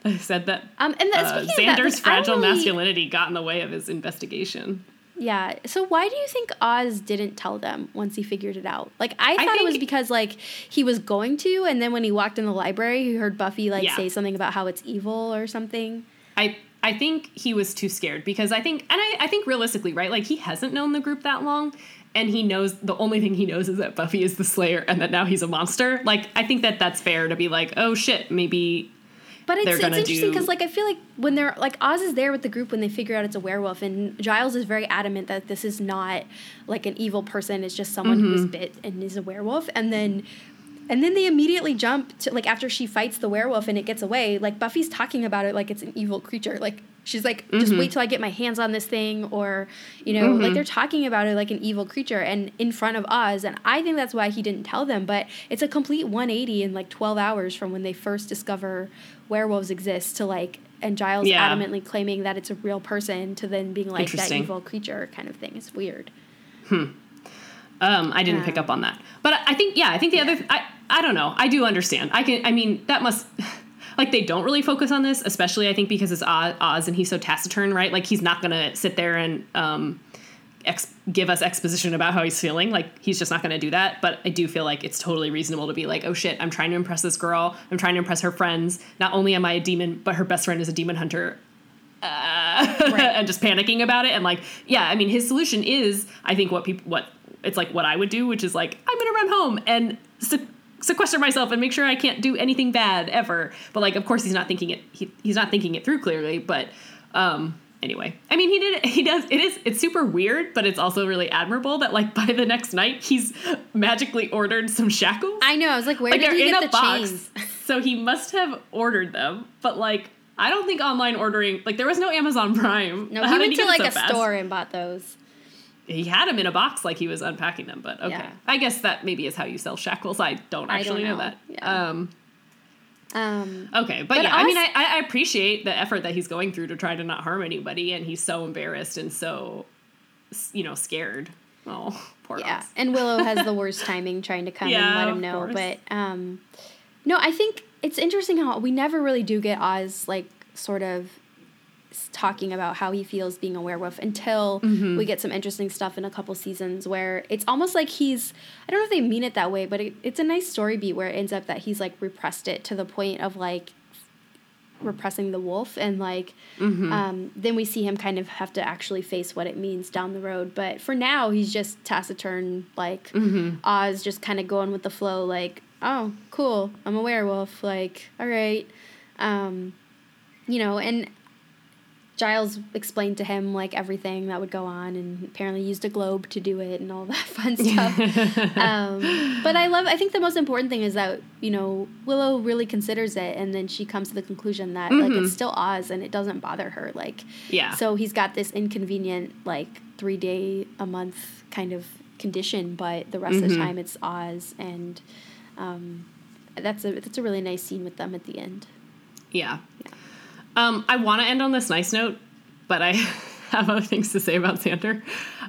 I said that Um, and then uh, of that, Xander's like, fragile really- masculinity got in the way of his investigation. Yeah. So why do you think Oz didn't tell them once he figured it out? Like I I thought it was because like he was going to, and then when he walked in the library, he heard Buffy like Yeah. say something about how it's evil or something. I I think he was too scared because I think and I, I think realistically, right? Like he hasn't known the group that long and he knows the only thing he knows is that Buffy is the slayer and that now he's a monster. Like I think that that's fair to be like, "Oh shit, maybe But it's, it's interesting do- because like I feel like when they're like Oz is there with the group when they figure out it's a werewolf, and Giles is very adamant that this is not like an evil person; it's just someone who was Mm-hmm. bit and is a werewolf. And then, and then they immediately jump to like after she fights the werewolf and it gets away. Like Buffy's talking about it like it's an evil creature. Like she's like, just Mm-hmm. wait till I get my hands on this thing, or you know, like they're talking about it like an evil creature and in front of Oz. And I think that's why he didn't tell them. But it's a complete 180 in like 12 hours from when they first discover werewolves exist to like and Giles Yeah. adamantly claiming that it's a real person to then being like that evil creature kind of thing. It's weird. Um, I didn't pick up on that, but I think yeah, I think the other I I don't know. I do understand. I can. I mean, that must like they don't really focus on this, especially I think because it's Oz, Oz and he's so taciturn, right? Like he's not gonna sit there and um, ex- give us exposition about how he's feeling. Like he's just not gonna do that. But I do feel like it's totally reasonable to be like, oh shit, I'm trying to impress this girl. I'm trying to impress her friends. Not only am I a demon, but her best friend is a demon hunter. uh, right. and just panicking about it. And like, yeah, I mean, his solution is, I think, what people, what it's like what I would do, which is like, I'm gonna run home and se- sequester myself and make sure I can't do anything bad ever. But like, of course, he's not thinking it. He, he's not thinking it through clearly. But um, anyway, I mean, he did. He does. It is. It's super weird, but it's also really admirable that like by the next night he's magically ordered some shackles. I know. I was like, where like, did he get the box, chains? So he must have ordered them, but like. I don't think online ordering like there was no Amazon Prime. No, he went he to like so a fast? store and bought those he had them in a box like he was unpacking them, but okay. Yeah. I guess that maybe is how you sell shackles. I don't actually I don't know. know. that. Yeah. Um, um, okay, but, but yeah, us, I mean, I, I appreciate the effort that he's going through to try to not harm anybody, and he's so embarrassed and so, you know, scared. Oh, poor. Yeah, and Willow has the worst timing trying to come yeah, and let him know. Course. But um, no, I think it's interesting how we never really do get Oz like sort of talking about how he feels being a werewolf until mm-hmm. we get some interesting stuff in a couple seasons where it's almost like he's I don't know if they mean it that way, but it, it's a nice story beat where it ends up that he's like repressed it to the point of like repressing the wolf and like mm-hmm. um, then we see him kind of have to actually face what it means down the road but for now he's just taciturn like mm-hmm. oz just kind of going with the flow like oh cool i'm a werewolf like all right um, you know and Giles explained to him like everything that would go on, and apparently used a globe to do it and all that fun stuff. um, but I love. I think the most important thing is that you know Willow really considers it, and then she comes to the conclusion that mm-hmm. like it's still Oz, and it doesn't bother her. Like yeah. So he's got this inconvenient like three day a month kind of condition, but the rest mm-hmm. of the mm-hmm. time it's Oz, and um, that's a that's a really nice scene with them at the end. Yeah. Yeah. Um, I want to end on this nice note, but I have other things to say about Xander,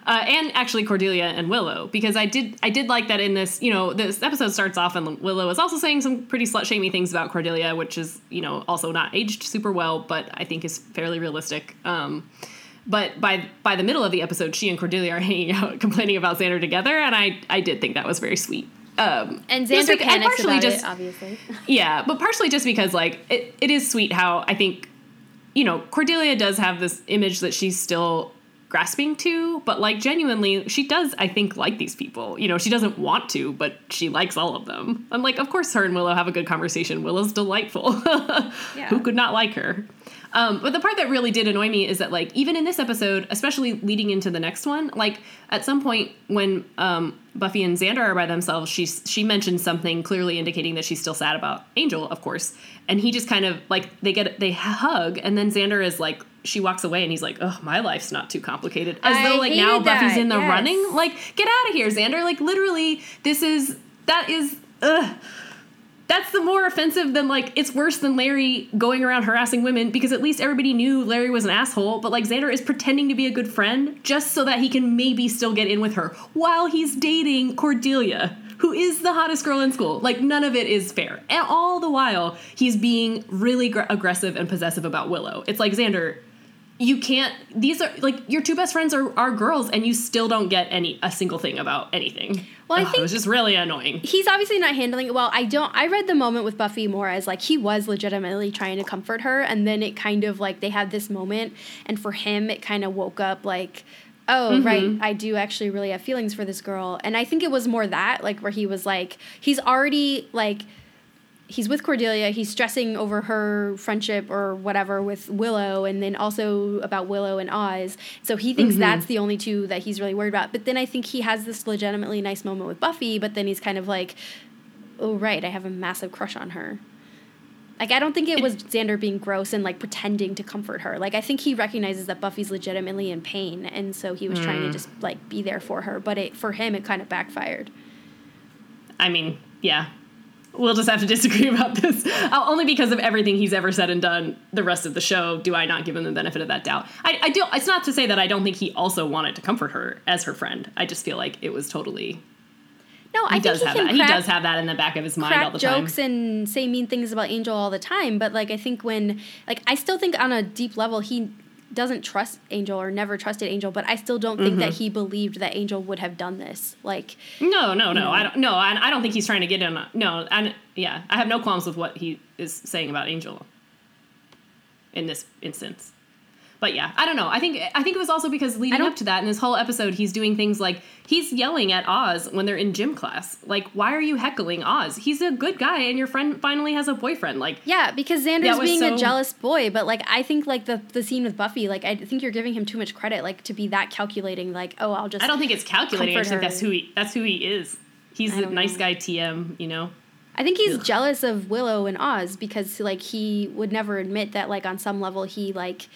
uh, and actually Cordelia and Willow because I did I did like that in this. You know, this episode starts off and Willow is also saying some pretty slut shamey things about Cordelia, which is you know also not aged super well, but I think is fairly realistic. Um, but by by the middle of the episode, she and Cordelia are hanging out, complaining about Xander together, and I I did think that was very sweet. Um, and Xander panics and about just, it, obviously. yeah, but partially just because like it, it is sweet how I think you know, Cordelia does have this image that she's still grasping to, but like genuinely, she does, I think, like these people. You know, she doesn't want to, but she likes all of them. And like, of course, her and Willow have a good conversation. Willow's delightful. yeah. Who could not like her? Um, but the part that really did annoy me is that, like, even in this episode, especially leading into the next one, like, at some point when um, Buffy and Xander are by themselves, she she mentions something clearly indicating that she's still sad about Angel, of course, and he just kind of like they get they hug, and then Xander is like, she walks away, and he's like, "Oh, my life's not too complicated," as I though like now that. Buffy's in the yes. running. Like, get out of here, Xander! Like, literally, this is that is. Ugh that's the more offensive than like it's worse than Larry going around harassing women because at least everybody knew Larry was an asshole, but like Xander is pretending to be a good friend just so that he can maybe still get in with her while he's dating Cordelia, who is the hottest girl in school. Like none of it is fair. And all the while he's being really gr- aggressive and possessive about Willow. It's like Xander, you can't these are like your two best friends are, are girls and you still don't get any a single thing about anything. Well i Ugh, think it was just really annoying. he's obviously not handling it well. I don't i read the moment with buffy more as like he was legitimately trying to comfort her and then it kind of like they had this moment and for him it kind of woke up like oh mm-hmm. right i do actually really have feelings for this girl. And i think it was more that like where he was like he's already like he's with Cordelia. He's stressing over her friendship or whatever with Willow, and then also about Willow and Oz. So he thinks mm-hmm. that's the only two that he's really worried about. But then I think he has this legitimately nice moment with Buffy. But then he's kind of like, "Oh right, I have a massive crush on her." Like I don't think it was Xander being gross and like pretending to comfort her. Like I think he recognizes that Buffy's legitimately in pain, and so he was mm. trying to mm. just like be there for her. But it for him, it kind of backfired. I mean, yeah, we'll just have to disagree about this. Uh, only because of everything he's ever said and done the rest of the show, do I not give him the benefit of that doubt? I, I do. It's not to say that I don't think he also wanted to comfort her as her friend. I just feel like it was totally. No, I he does have that. Crack, he does have that in the back of his mind all the time. jokes and say mean things about Angel all the time, but like I think when like I still think on a deep level he doesn't trust Angel or never trusted Angel, but I still don't think mm-hmm. that he believed that Angel would have done this. Like, no, no, no, I don't. No, I, I don't think he's trying to get in. No, and yeah, I have no qualms with what he is saying about Angel in this instance. But yeah, I don't know. I think I think it was also because leading up to that in this whole episode, he's doing things like he's yelling at Oz when they're in gym class. Like, why are you heckling Oz? He's a good guy, and your friend finally has a boyfriend. Like, yeah, because Xander's being so... a jealous boy. But like, I think like the the scene with Buffy, like I think you're giving him too much credit, like to be that calculating. Like, oh, I'll just. I don't think it's calculating. I think that's who he that's who he is. He's a nice know. guy, TM. You know. I think he's Ugh. jealous of Willow and Oz because like he would never admit that like on some level he like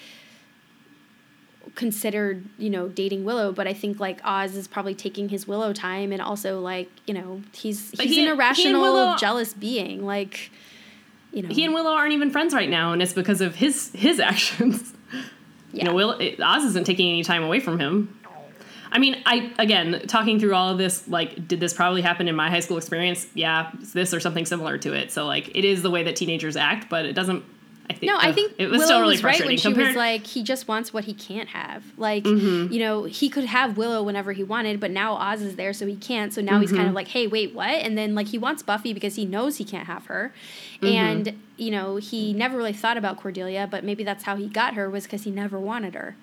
considered, you know, dating Willow, but I think like Oz is probably taking his Willow time and also like, you know, he's but he's he, an irrational Willow, jealous being. Like you know He and Willow aren't even friends right now and it's because of his his actions. Yeah. You know, Will Oz isn't taking any time away from him. I mean, I again talking through all of this, like, did this probably happen in my high school experience? Yeah, this or something similar to it. So like, it is the way that teenagers act, but it doesn't I think, no, I think it was Willow still really was right when she compared- was like, he just wants what he can't have. Like, mm-hmm. you know, he could have Willow whenever he wanted, but now Oz is there, so he can't. So now mm-hmm. he's kind of mm-hmm. like, hey, wait, what? And then like he wants Buffy because he knows he can't have her, mm-hmm. and you know he never really thought about Cordelia, but maybe that's how he got her was because he never wanted her.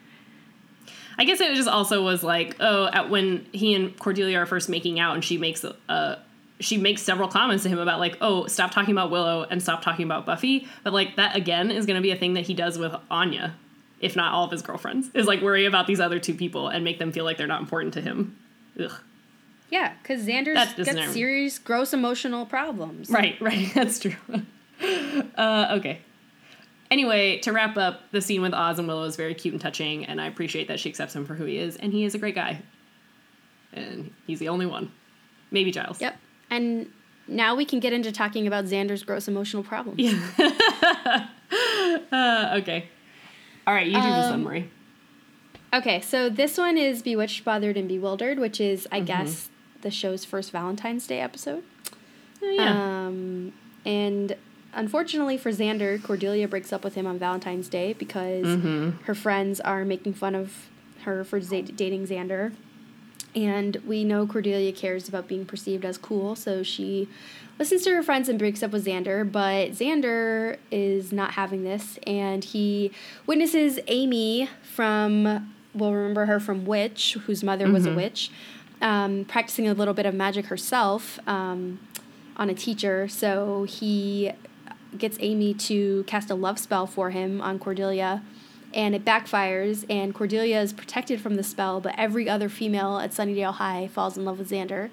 I guess it just also was like, oh, at when he and Cordelia are first making out, and she makes a, a she makes several comments to him about like, oh, stop talking about Willow and stop talking about Buffy. But like that again is going to be a thing that he does with Anya, if not all of his girlfriends, is like worry about these other two people and make them feel like they're not important to him. Ugh. Yeah, because Xander's got serious, gross emotional problems. Right, right. That's true. uh, okay. Anyway, to wrap up, the scene with Oz and Willow is very cute and touching, and I appreciate that she accepts him for who he is, and he is a great guy. And he's the only one. Maybe Giles. Yep. And now we can get into talking about Xander's gross emotional problems. Yeah. uh, okay. All right, you do um, this one, Marie. Okay, so this one is Bewitched, Bothered, and Bewildered, which is, I mm-hmm. guess, the show's first Valentine's Day episode. Oh, yeah. Um, and unfortunately for Xander, Cordelia breaks up with him on Valentine's Day because mm-hmm. her friends are making fun of her for dating Xander. And we know Cordelia cares about being perceived as cool, so she listens to her friends and breaks up with Xander. But Xander is not having this, and he witnesses Amy from, we'll remember her from Witch, whose mother mm-hmm. was a mm-hmm. witch, um, practicing a little bit of magic herself um, on a teacher. So he gets Amy to cast a love spell for him on Cordelia and it backfires, and Cordelia is protected from the spell, but every other female at Sunnydale High falls in love with Xander.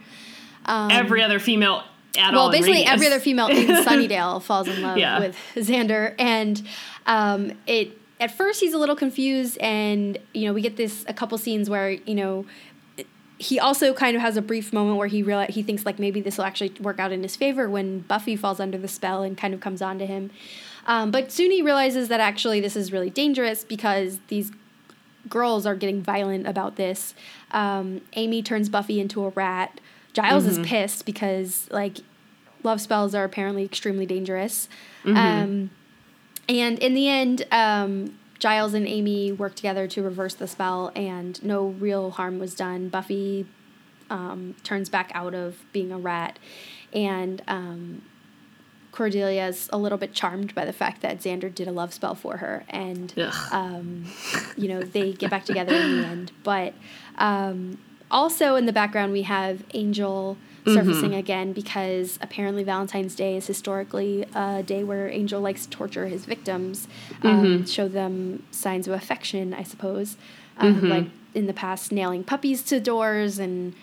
Um, every other female at well, all. Well, basically, every other female in Sunnydale falls in love yeah. with Xander, and um, it. At first, he's a little confused, and you know, we get this a couple scenes where you know he also kind of has a brief moment where he realize he thinks like maybe this will actually work out in his favor when Buffy falls under the spell and kind of comes on to him. Um, but soon he realizes that actually this is really dangerous because these girls are getting violent about this. Um, Amy turns Buffy into a rat. Giles mm-hmm. is pissed because like love spells are apparently extremely dangerous. Mm-hmm. Um, and in the end, um, Giles and Amy work together to reverse the spell, and no real harm was done. Buffy um, turns back out of being a rat, and Cordelia is a little bit charmed by the fact that Xander did a love spell for her, and um, you know they get back together in the end. But um, also in the background, we have Angel surfacing mm-hmm. again because apparently Valentine's Day is historically a day where Angel likes to torture his victims, um, mm-hmm. show them signs of affection, I suppose. Um, mm-hmm. Like in the past, nailing puppies to doors and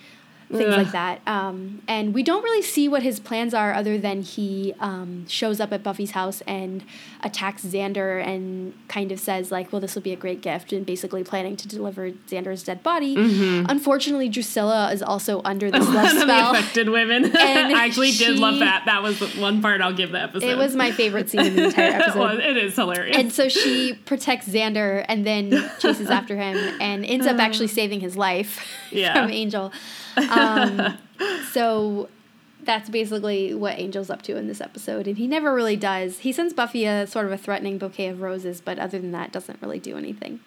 things Ugh. like that. Um, and we don't really see what his plans are other than he um, shows up at Buffy's house and attacks Xander and kind of says like, "Well, this will be a great gift," and basically planning to deliver Xander's dead body. Mm-hmm. Unfortunately, Drusilla is also under this love spell. the affected women. I actually she, did love that. That was one part I'll give the episode. It was my favorite scene in the entire episode. it is hilarious. And so she protects Xander and then chases after him and ends up actually saving his life yeah. from Angel. Um, so that's basically what Angel's up to in this episode, and he never really does. He sends Buffy a sort of a threatening bouquet of roses, but other than that, doesn't really do anything.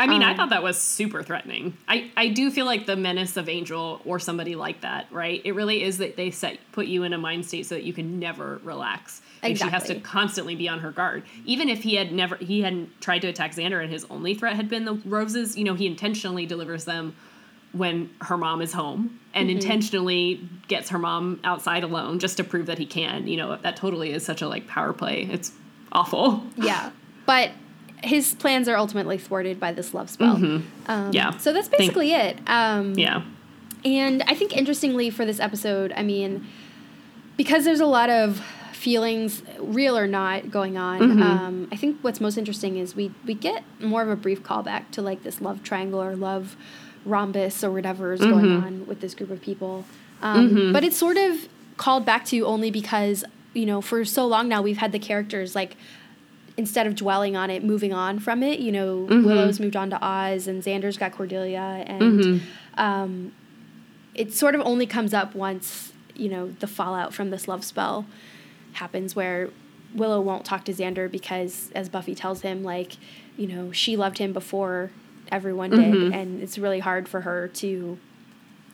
I mean, Um, I thought that was super threatening. I, I do feel like the menace of Angel or somebody like that, right? It really is that they set put you in a mind state so that you can never relax. And she has to constantly be on her guard. Even if he had never he hadn't tried to attack Xander and his only threat had been the roses, you know, he intentionally delivers them when her mom is home and intentionally gets her mom outside alone just to prove that he can. You know, that totally is such a like power play. It's awful. Yeah, but his plans are ultimately thwarted by this love spell. Um, Mm-hmm. Yeah. So that's Think- basically it. Um, Yeah. And I think interestingly for this episode, I mean, because there's a lot of feelings, real or not, going on. Mm-hmm. Um, I think what's most interesting is we we get more of a brief callback to like this love triangle or love rhombus or whatever is going Mm-hmm. on with this group of people. Um, But it's sort of called back to only because you know for so long now we've had the characters like instead of dwelling on it, moving on from it. You know, Willow's moved on to Oz, and Xander's got Cordelia, and um, it sort of only comes up once you know the fallout from this love spell happens, where Willow won't talk to Xander because, as Buffy tells him, like you know she loved him before everyone did, mm-hmm. and it's really hard for her to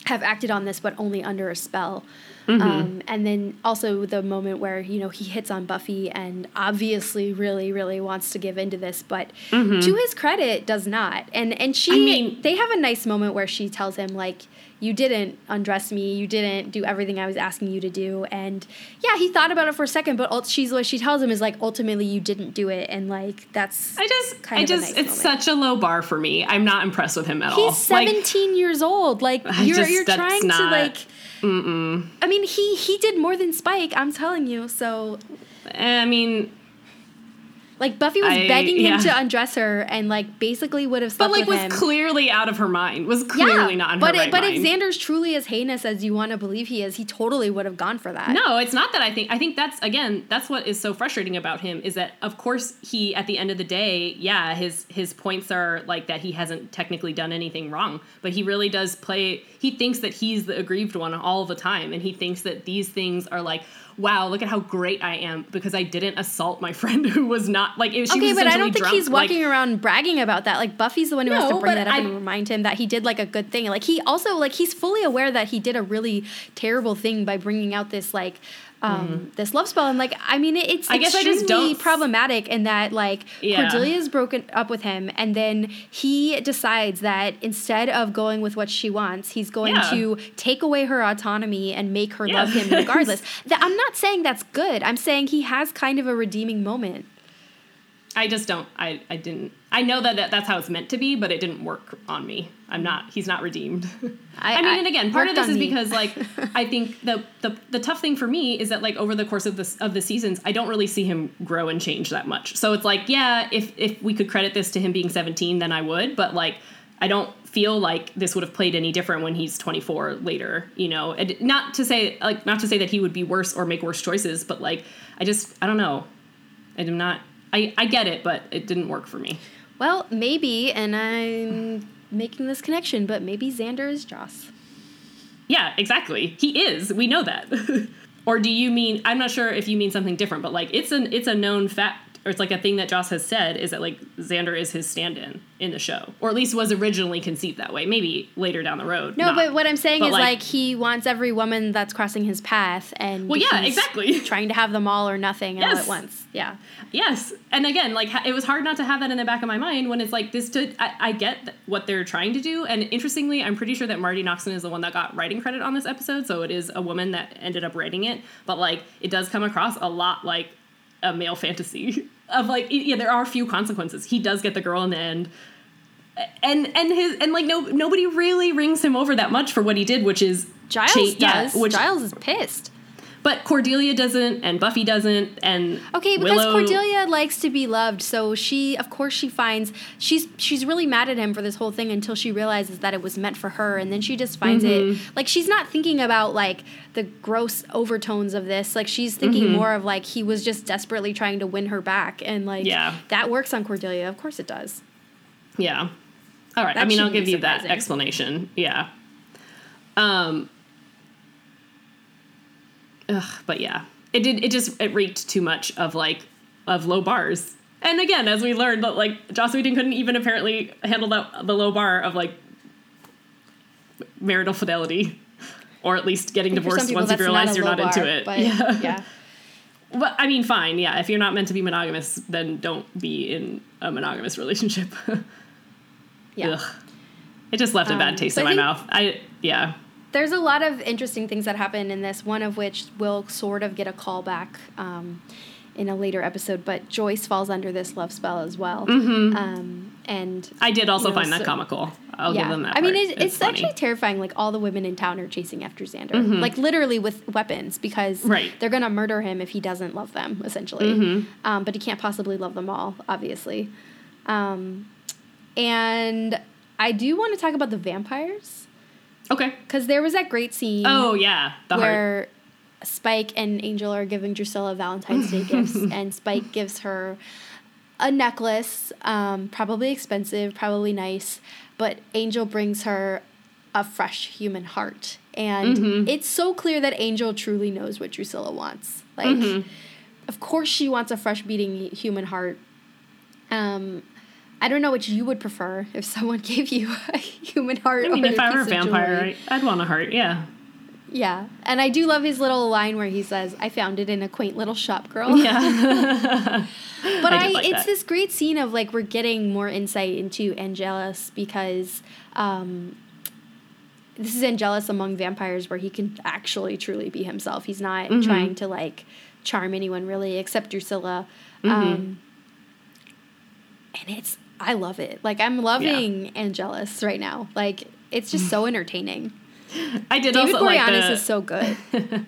have acted on this, but only under a spell. Mm-hmm. Um, and then also the moment where you know he hits on Buffy and obviously really really wants to give into this, but mm-hmm. to his credit does not. And and she I mean- they have a nice moment where she tells him like you didn't undress me, you didn't do everything I was asking you to do. And yeah, he thought about it for a second, but ult- she's what she tells him is like ultimately you didn't do it, and like that's I just, kind I of just, nice it's moment. such a low bar for me. I'm not impressed with him at all. He's Like, 17 years old. Like you're just- you're trying to not- like. I mean, he he did more than Spike. I'm telling you. So eh, I mean, like Buffy was I- begging him to undress her, and like basically would have but like with was him. clearly out of her mind. Was clearly not in but her it, but mind. if Xander's truly as heinous as you want to believe he is, he totally would have gone for that. No, it's not that I think I think that's again that's what is so frustrating about him is that of course he at the end of the day, yeah, his his points are like that he hasn't technically done anything wrong, but he really does play he thinks that he's the aggrieved one all the time and he thinks that these things are like wow, look at how great I am because I didn't assault my friend who was not like it, she Okay, was but I don't think drunk, he's like- walking around bragging about that. Like Buffy's the one who has to bring that up I- and remind him that he did like a good thing. Like he also like he's fully aware that he did a really terrible thing by bringing out this like um this love spell and like I mean it's Mm-hmm. I guess I just don't- problematic in that like Yeah. Cordelia's broken up with him and then he decides that instead of going with what she wants, he's going Yeah. to take away her autonomy and make her love him regardless. that I'm not saying that's good. I'm saying he has kind of a redeeming moment. I just don't. I, I didn't. I know that- that's how it's meant to be, but it didn't work on me. I'm not. He's not redeemed. I- I, mean, I- and again, part of this is me. because like I think the, the the tough thing for me is that like over the course of this of the seasons, I don't really see him grow and change that much. So it's like, yeah, if if we could credit this to him being 17, then I would. But like, I don't feel like this would have played any different when he's 24 later. You know, and not to say like not to say that he would be worse or make worse choices, but like I just I don't know. I do not. I, I get it, but it didn't work for me. Well, maybe, and I'm making this connection, but maybe Xander is Joss. Yeah, exactly. He is. We know that. or do you mean? I'm not sure if you mean something different, but like it's an it's a known fact, or it's like a thing that Joss has said is that like Xander is his stand-in in the show, or at least was originally conceived that way. Maybe later down the road. No, not. but what I'm saying But, is like- like, he wants every woman that's crossing his path, and Well, yeah, he's exactly. trying to have them all or nothing all at once. Yeah, Yes, and again, like it was hard not to have that in the back of my mind when it's like this. To I, I get what they're trying to do, and interestingly, I'm pretty sure that Marti Noxon is the one that got writing credit on this episode, so it is a woman that ended up writing it. But like, it does come across a lot like a male fantasy of like, yeah, there are a few consequences. He does get the girl in the end. And and his and like no nobody really rings him over that much for what he did, which is Giles cha- does. yeah, which Giles is pissed. But Cordelia doesn't, and Buffy doesn't, and Okay, because Willow- Cordelia likes to be loved, so she, of course, she finds she's she's really mad at him for this whole thing until she realizes that it was meant for her, and then she just finds Mm-hmm. it like she's not thinking about like the gross overtones of this. Like she's thinking Mm-hmm. more of like he was just desperately trying to win her back, and like Yeah. that works on Cordelia. Of course, it does. Yeah. All right. I mean, I'll give you that explanation. Yeah. Um. Ugh, but yeah, it did. It just it reeked too much of like of low bars. And again, as we learned, that like Joss Whedon couldn't even apparently handle that the low bar of like marital fidelity, or at least getting divorced people, once you realize you're not into it. But yeah. yeah. But I mean, fine. Yeah, if you're not meant to be monogamous, then don't be in a monogamous relationship. Yeah. Ugh. It just left a Um, bad taste so in my think- mouth. I yeah. There's a lot of interesting things that happen in this, one of which will sort of get a callback um, in a later episode, but Joyce falls under this love spell as well. Um, and I did also You know, find that so- comical. I'll yeah, give them that. I mean, it, it's, funny. actually terrifying. Like all the women in town are chasing after Xander, like literally with weapons, because Right. they're gonna murder him if he doesn't love them, essentially. Um, but he can't possibly love them all, obviously. Um, and I do want to talk about the vampires okay. because there was that great scene. Oh yeah, the heart. where Spike and Angel are giving Drusilla Valentine's Day gifts, and Spike gives her a necklace, um, probably expensive, probably nice, but Angel brings her a fresh human heart. And Mm-hmm. it's so clear that Angel truly knows what Drusilla wants. Like, Mm-hmm. of course, she wants a fresh beating human heart. Um, I don't know which you would prefer if someone gave you a human heart. I mean, or if I were a vampire, I'd want a heart. Yeah. Yeah, and I do love his little line where he says, "I found it in a quaint little shop girl." Yeah. but I I, like it's that. this great scene of like we're getting more insight into Angelus because um, this is Angelus among vampires where he can actually truly be himself. He's not Mm-hmm. trying to like charm anyone really except Drusilla. Mm-hmm. Um, and it's I love it. Like I'm loving Angelus right now. Like it's just so entertaining. I did David also like Boreanaz the. is so good.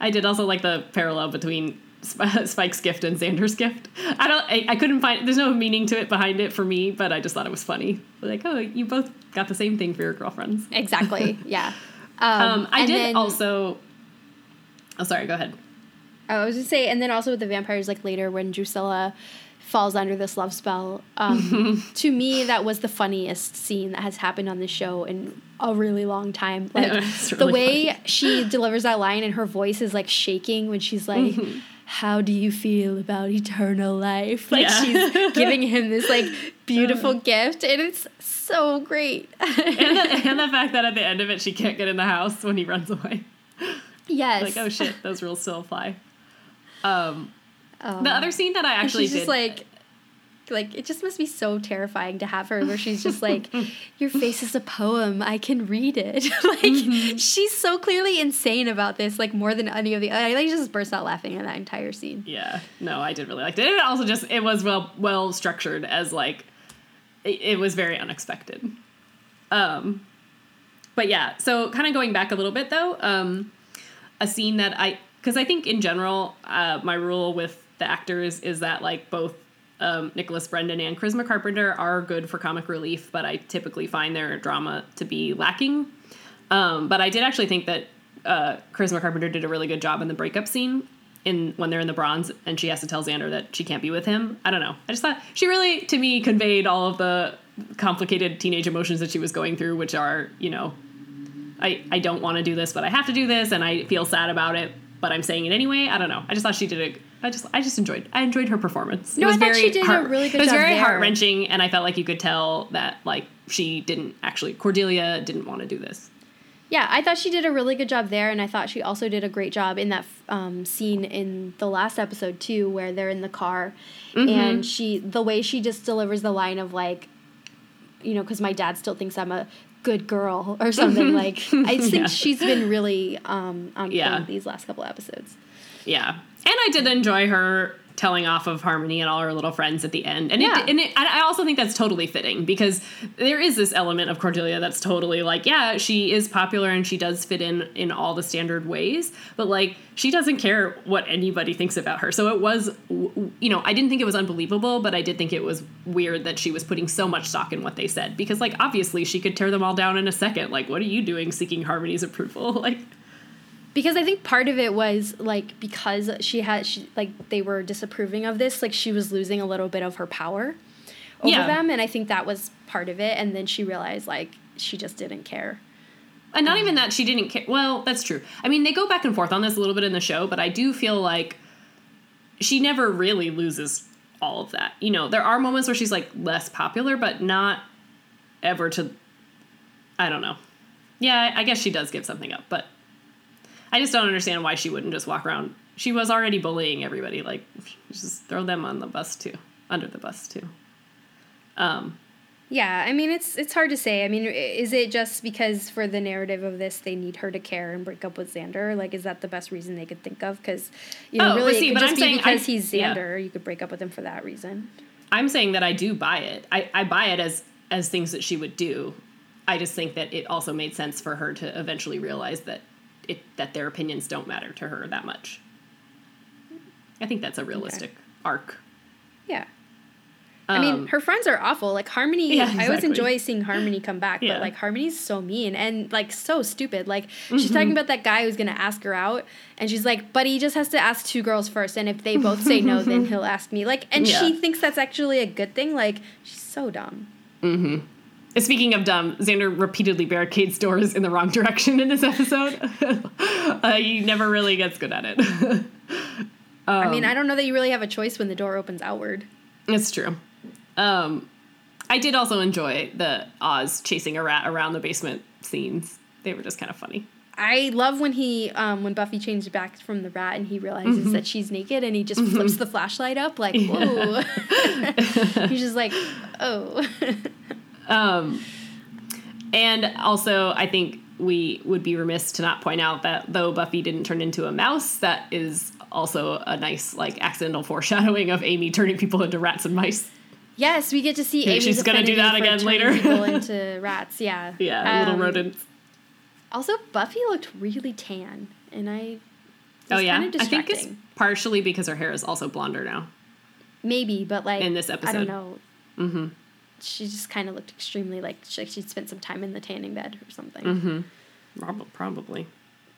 I did also like the parallel between Sp- Spike's gift and Xander's gift. I don't. I, I couldn't find. There's no meaning to it behind it for me, but I just thought it was funny. Like, oh, you both got the same thing for your girlfriends. Exactly. Yeah. Um, Um, I did then- also. Oh, sorry. Go ahead. I was just say, and then also with the vampires, like later when Drusilla falls under this love spell. Um, to me, that was the funniest scene that has happened on the show in a really long time. Like it's the way funny. she delivers that line and her voice is like shaking when she's like. Mm-hmm. How do you feel about eternal life? Like Yeah. she's giving him this like beautiful gift, and it's so great. and, the, and the fact that at the end of it, she can't get in the house when he runs away. yes. Like, oh shit, those rules still apply. Um, Oh. the other scene that I actually she's did, just like like it just must be so terrifying to have her where she's just like your face is a poem i can read it like Mm-hmm. she's so clearly insane about this like more than any of the i like just burst out laughing at that entire scene yeah, no, I did really like it. It also just it was well well structured as like it, it was very unexpected. Um, but yeah, so kind of going back a little bit though, um, a scene that I because I think in general uh, my rule with the actors is that like both um, Nicholas Brendon and Charisma Carpenter are good for comic relief, but I typically find their drama to be lacking. Um, but I did actually think that uh, Charisma Carpenter did a really good job in the breakup scene in when they're in the bronze and she has to tell Xander that she can't be with him. I don't know. I just thought she really, to me, conveyed all of the complicated teenage emotions that she was going through, which are, you know, I, I don't want to do this, but I have to do this, and I feel sad about it, but I'm saying it anyway. I don't know. I just thought she did. I just I just enjoyed I enjoyed her performance. No, I thought she did a really good It was job very heart wrenching, and I felt like you could tell that like she didn't actually Cordelia didn't want to do this. yeah i thought she did a really good job there and i thought she also did a great job in that um, scene in the last episode too where they're in the car Mm-hmm. and she the way she just delivers the line of like you know because my dad still thinks i'm a good girl or something like i think Yeah. she's been really um, on Yeah. these last couple episodes Yeah, I did enjoy her telling off of Harmony and all her little friends at the end, and Yeah. it, and it, I also think that's totally fitting because there is this element of Cordelia that's totally like, yeah, she is popular and she does fit in in all the standard ways, but like she doesn't care what anybody thinks about her. So it was, you know, I didn't think it was unbelievable, but I did think it was weird that she was putting so much stock in what they said because like obviously she could tear them all down in a second. Like, what are you doing seeking Harmony's approval? Like. Because i think part of it was like because she had she like they were disapproving of this like she was losing a little bit of her power over Yeah. them and i think that was part of it and then she realized like she just didn't care And not even that she didn't care. Well, that's true. I mean, they go back and forth on this a little bit in the show, but I do feel like she never really loses all of that. You know, there are moments where she's like less popular, but not ever to. I don't know. Yeah, I guess she does give something up, but I just don't understand why she wouldn't just walk around. She was already bullying everybody. Like, just throw them on the bus too, under the bus too. Um, yeah, I mean it's it's hard to say. I mean, is it just because for the narrative of this they need her to care and break up with Xander? Like, is that the best reason they could think of? Because you know, Oh, really, see, it could but just I'm be saying because I- he's yeah. Xander. You could break up with him for that reason. I'm saying that I do buy it. I, I buy it as as things that she would do. I just think that it also made sense for her to eventually realize that it that their opinions don't matter to her that much. I think that's a realistic arc. Yeah. I mean, Um, her friends are awful. Like Harmony, Yeah, I always enjoy seeing Harmony come back, Yeah. but like Harmony's so mean and like so stupid. Like Mm-hmm. she's talking about that guy who's gonna ask her out, and she's like, "But he just has to ask two girls first, and if they both say no, then he'll ask me." Like, and Yeah. she thinks that's actually a good thing. Like, she's so dumb. Speaking of dumb, Xander repeatedly barricades doors in the wrong direction in this episode. uh, he never really gets good at it. I Um, mean, I don't know that you really have a choice when the door opens outward. It's true. Um, I did also enjoy the Oz chasing a rat around the basement scenes. They were just kind of funny. I love when he, um, when Buffy changed back from the rat and he realizes Mm-hmm. that she's naked and he just flips the flashlight up like, whoa. He's just like, oh. Um, and also, I think we would be remiss to not point out that though Buffy didn't turn into a mouse, that is also a nice like accidental foreshadowing of Amy turning people into rats and mice. yes, we get to see Amy's she's gonna do that again later. people into rats, yeah. Yeah, little Um, rodents. Also, Buffy looked really tan, and I. Oh yeah, kind of I think it's partially because her hair is also blonder now. Maybe, but like in this episode, I don't know. Mm-hmm. She just kind of looked extremely like she, like she'd spent some time in the tanning bed or something. Mm-hmm. Prob- Probably.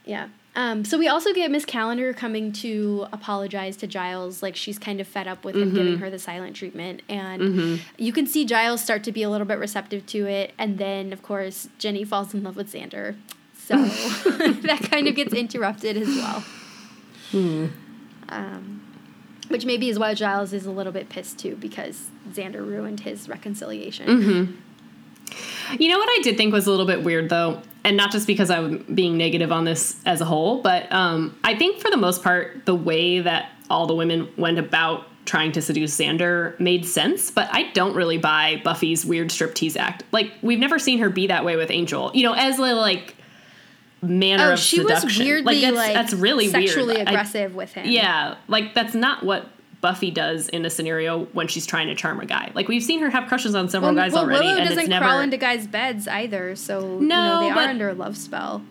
Yeah. Um, so we also get Miss Calendar coming to apologize to Giles, like she's kind of fed up with him Mm-hmm. giving her the silent treatment, and you can see Giles start to be a little bit receptive to it, and then of course Jenny falls in love with Xander, so that kind of gets interrupted as well. Hmm. Um, which maybe is why Giles is a little bit pissed too, because Xander ruined his reconciliation. Mm-hmm. You know what I did think was a little bit weird though, and not just because I'm being negative on this as a whole, but um, I think for the most part, the way that all the women went about trying to seduce Xander made sense, but I don't really buy Buffy's weird striptease act. Like we've never seen her be that way with Angel. You know, as like manner Oh, of she seduction. was weirdly like, like, that's, that's really sexually weird. I- aggressive with him. yeah, like that's not what Buffy does in a scenario when she's trying to charm a guy. Like we've seen her have crushes on several Well, guys well, already, Willow and doesn't it's never. crawl into guys' beds either, so you No, know, they but- are under a love spell.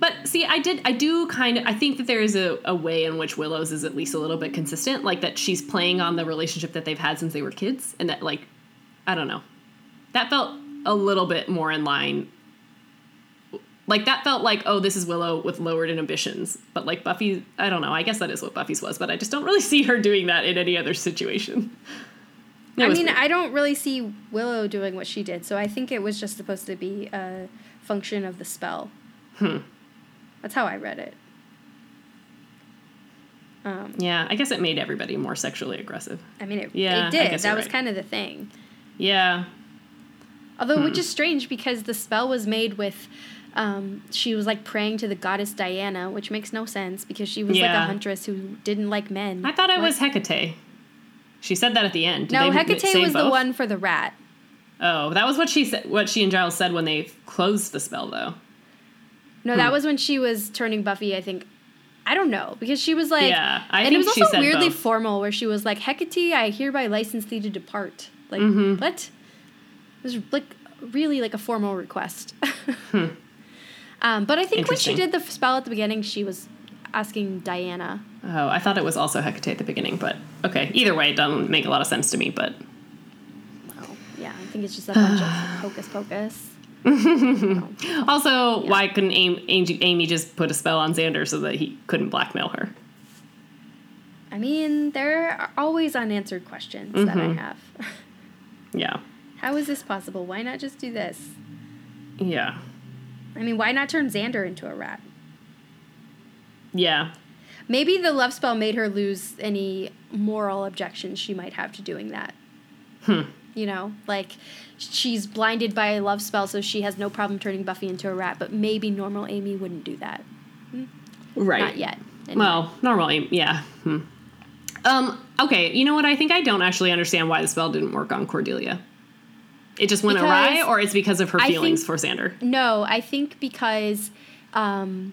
But see, I did, I do kind of, I think that there is a, a way in which Willow's is at least a little bit consistent, like that she's playing on the relationship that they've had since they were kids, and that like, I don't know, that felt a little bit more in line. Like that felt like, oh, this is Willow with lowered inhibitions, but like Buffy, I don't know. I guess that is what Buffy's was, but I just don't really see her doing that in any other situation. It I mean, weird. I don't really see Willow doing what she did, so I think it was just supposed to be a function of the spell. Hmm. That's how I read it. Um, yeah, I guess it made everybody more sexually aggressive. I mean, it, Yeah, it did. That was right. kind of the thing. Yeah, Although, Hmm. which is strange because the spell was made with. Um, she was like praying to the goddess Diana, which makes no sense because she was like a huntress who didn't like men. I thought it What? was Hecate. She said that at the end. Did No, Hecate was the one for the rat. Oh, that was what she said. What she and Giles said when they closed the spell, though. No, Hmm. that was when she was turning Buffy. I think. I don't know because she was like, Yeah, I and think it was also weirdly both. formal, where she was like, "Hecate, I hereby license thee to depart." Like Mm-hmm. what? It was like really like a formal request. Hmm. Um, but I think when she did the spell at the beginning, she was asking Diana. Oh, I thought it was also Hecate at the beginning, but okay. Either way, it doesn't make a lot of sense to me. But Well, yeah, I think it's just a bunch of hocus pocus. also, why couldn't Amy, Amy, just put a spell on Xander so that he couldn't blackmail her? I mean, there are always unanswered questions that I Mhm. have. Yeah, How is this possible? Why not just do this? yeah, I mean, why not turn Xander into a rat? yeah. Maybe the love spell made her lose any moral objections she might have to doing that. Hmm. You know, like she's blinded by a love spell, so she has no problem turning Buffy into a rat. But maybe normal Amy wouldn't do that. Right. Not yet. Anyway. Well, normal aim, yeah. Hmm. Um, okay, you know what? I think I don't actually understand why the spell didn't work on Cordelia. It just went Because awry, or it's because of her I feelings think- for Xander? No, I think because um,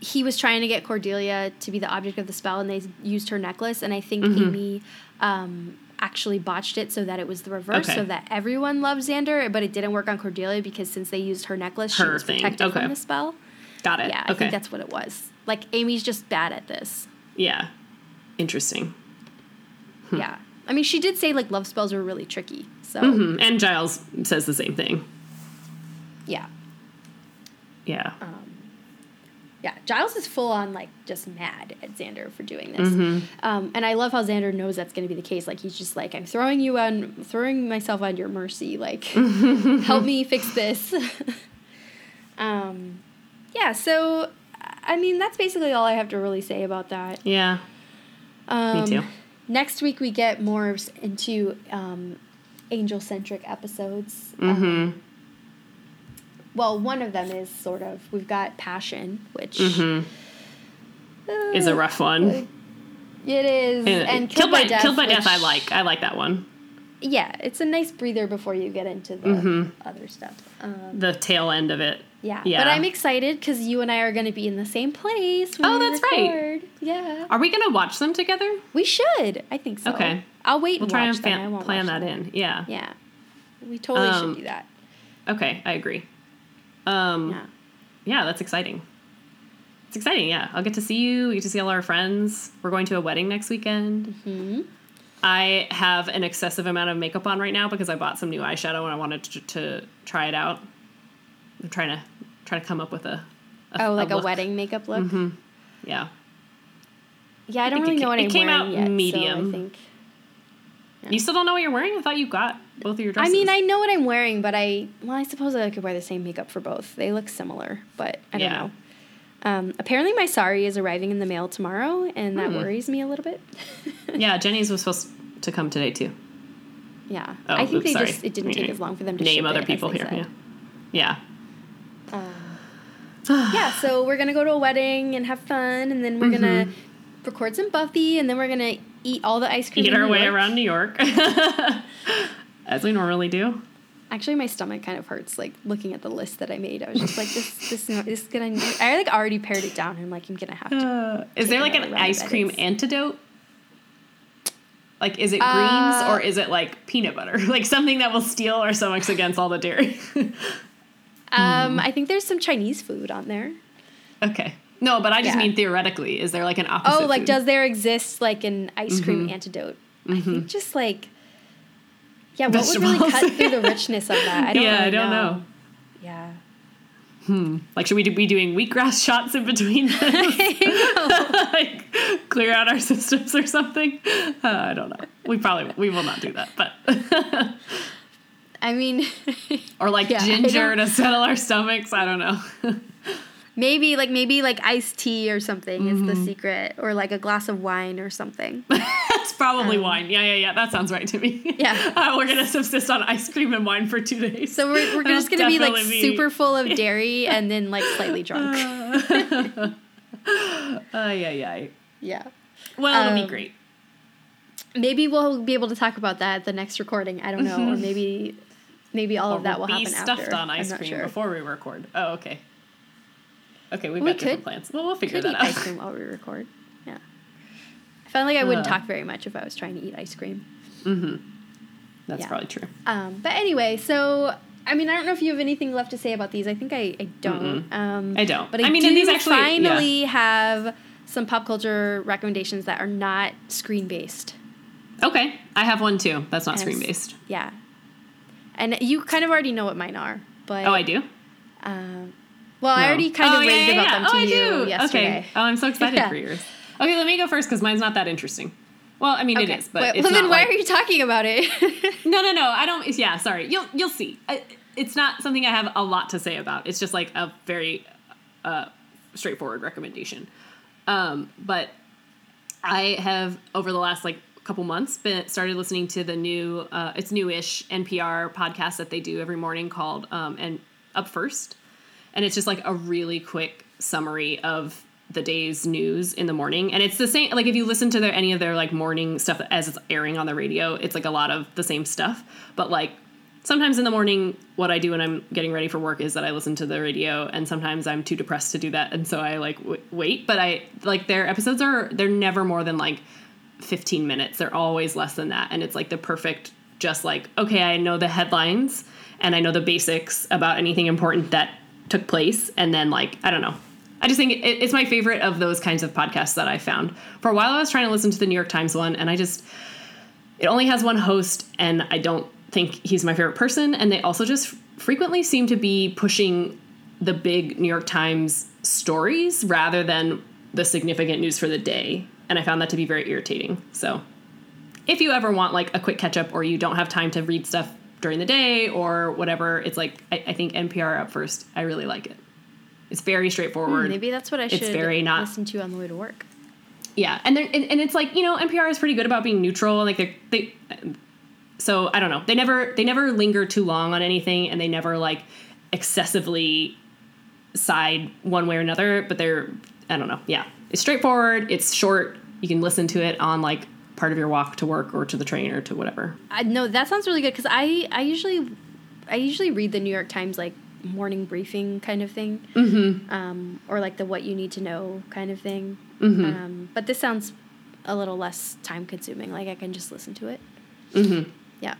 he was trying to get Cordelia to be the object of the spell, and they used her necklace, and I think Mm-hmm. Amy um, actually botched it so that it was the reverse, Okay. so that everyone loved Xander, but it didn't work on Cordelia because since they used her necklace, she was thing, protected okay. from the spell. Got it. Yeah, I okay. think that's what it was. Like Amy's just bad at this. yeah. Interesting. Hmm. Yeah. I mean, she did say like love spells are really tricky. So Hmm. And Giles says the same thing. yeah, Yeah. yeah. Giles is full on like just mad at Xander for doing this, Mm-hmm. um, and I love how Xander knows that's going to be the case. Like he's just like, I'm throwing you on, throwing myself on your mercy. Like, help me fix this. um, yeah. So, I mean, that's basically all I have to really say about that. yeah. Um, too. Next week we get more into um, angel centric episodes. Mm-hmm. Um, well, one of them is sort of we've got passion, which Mm-hmm. Is a rough one. it is, And, and, killed by, death. killed by death. I like. I like that one. Yeah, it's a nice breather before you get into the Mhm. other stuff. Um, The tail end of it. Yeah. Yeah. but I'm excited because you and I are going to be in the same place. Oh, that's right. record. Yeah, Are we gonna watch them together? we should. I think so. Okay. I'll wait. We'll and try and them. I fan, plan that them. in. Yeah. Yeah, we totally Um, should do that. Okay, I agree. Um, Yeah. yeah, that's exciting. It's exciting. Yeah, I'll get to see you. We get to see all our friends. We're going to a wedding next weekend. Hmm. I have an excessive amount of makeup on right now because I bought some new eyeshadow and I wanted to, to try it out. I'm trying to try to come up with a, a Oh, like a, look. wedding makeup look. Yeah, Yeah, I don't really it know what it I'm came wearing out yet. So medium. I think. you still don't know what you're wearing. I thought you got both of your dresses. I mean, I know what I'm wearing, but I well, I suppose I could wear the same makeup for both. They look similar, but I don't Yeah. know. Um, apparently, my sari is arriving in the mail tomorrow, and that Hmm. worries me a little bit. yeah, Jenny's was supposed to come today too. yeah, Oh, I think oops, they sorry. just it didn't take as long for them to Name other it, people here. said. Yeah, yeah. Yeah, so we're gonna go to a wedding and have fun, and then we're gonna record some Buffy, and then we're gonna eat all the ice cream. Eat our way York. around New York, as we normally do. Actually, my stomach kind of hurts, like looking at the list that I made. I was just like, this, this, this is gonna. I like already pared it down. And I'm like, I'm gonna have to. Uh, is there like an ice cream antidote? Like, is it greens Uh, or is it like peanut butter? Like something that will steel our stomachs against all the dairy. Um, I think there's some Chinese food on there. okay. No, but I just Yeah. mean theoretically. Is there like an opposite? Oh, like food? does there exist like an ice cream Mm-hmm. antidote? I think just like. Yeah, what would really cut through the richness of that? I don't yeah, really I don't know. Yeah. Hmm. Like, should we be doing wheatgrass shots in between? like, clear out our systems or something? Uh, I don't know. We probably we will not do that, but I mean, or like Yeah, ginger to settle our stomachs. I don't know. maybe like maybe like iced tea or something is Mm-hmm. the secret, or like a glass of wine or something. That's probably wine. Yeah, yeah, yeah. That sounds right to me. Um, Yeah. Uh, we're gonna subsist on ice cream and wine for two days. So we're we're That'll just gonna be like super full of dairy and then like slightly drunk. Ay, yeah, ay. yeah. Well, it'll Um, be great. Maybe we'll be able to talk about that at the next recording. I don't know, or maybe maybe all Or of that will be happen stuffed after. on ice cream sure. before we record. Oh, okay. Okay, we've We got different could- plans. Well, we'll figure that out. ice cream while we record. Yeah. I felt like I wouldn't Uh. talk very much if I was trying to eat ice cream. That's Yeah. probably true. Um, but anyway, so I mean, I don't know if you have anything left to say about these. I think I, I don't. Um, I don't. But I, I mean, do these actually- yeah. finally have some pop culture recommendations that are not screen based. Okay, I have one too. That's not screen based. Yeah. And you kind of already know what mine are, but Oh, I do. Um, well, I already kind of Oh, raved yeah, about yeah. them to oh, I you do. yesterday. Okay. Oh, I'm so excited for yours. Okay, let me go first because mine's not that interesting. Well, I mean Okay. it is, but Wait, well, then why like- are you talking about it? No, no, no. I don't. Yeah, sorry. You'll you'll see. I, it's not something I have a lot to say about. It's just like a very uh, straightforward recommendation. Um, but I have over the last like couple months been started listening to the new uh, it's newish NPR podcast that they do every morning called um, and Up First, and it's just like a really quick summary of the day's news in the morning. And it's the same like if you listen to their any of their like morning stuff as it's airing on the radio it's like a lot of the same stuff. But like sometimes in the morning what i do when i'm getting ready for work is that i listen to the radio and sometimes i'm too depressed to do that. And so i like w- wait. But i like their episodes are they're never more than like 15 minutes they're always less than that and it's like the perfect just like okay i know the headlines and i know the basics about anything important that took place and then like i don't know I just think it, it's my favorite of those kinds of podcasts that I found. For a while, I was trying to listen to the New York Times one, and I just, it only has one host, and I don't think he's my favorite person. And they also just frequently seem to be pushing the big New York Times stories rather than the significant news for the day. And I found that to be very irritating. So if you ever want like a quick catch up or you don't have time to read stuff during the day or whatever, it's like, I, I think NPR up first. I really like it. It's very straightforward. Hmm, maybe that's what I it's should very not, listen to on the way to work. Yeah, and then and, and it's like you know NPR is pretty good about being neutral. Like they they, so I don't know. They never they never linger too long on anything, and they never like excessively side one way or another. But they're I don't know. Yeah, it's straightforward. It's short. You can listen to it on like part of your walk to work or to the train or to whatever. I no, that sounds really good because I I usually I usually read the New York Times like morning briefing kind of thing, Mm-hmm. um, or like the what you need to know kind of thing. Mm-hmm. Um, but this sounds a little less time consuming. Like I can just listen to it. Mm-hmm. Yeah.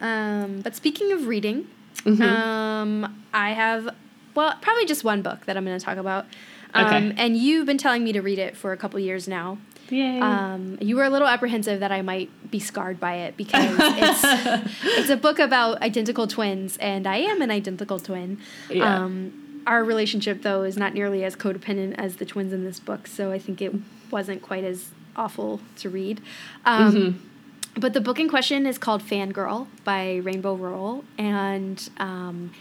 Um, but speaking of reading, Mm-hmm. um, I have well probably just one book that I'm going to talk about. Um, Okay. And you've been telling me to read it for a couple years now. Yay. Um, you were a little apprehensive that I might be scarred by it because it's it's a book about identical twins, and I am an identical twin. Yeah. Um, our relationship, though, is not nearly as codependent as the twins in this book, so I think it wasn't quite as awful to read. Um, Mm-hmm. But the book in question is called Fangirl by Rainbow Rowell, and um,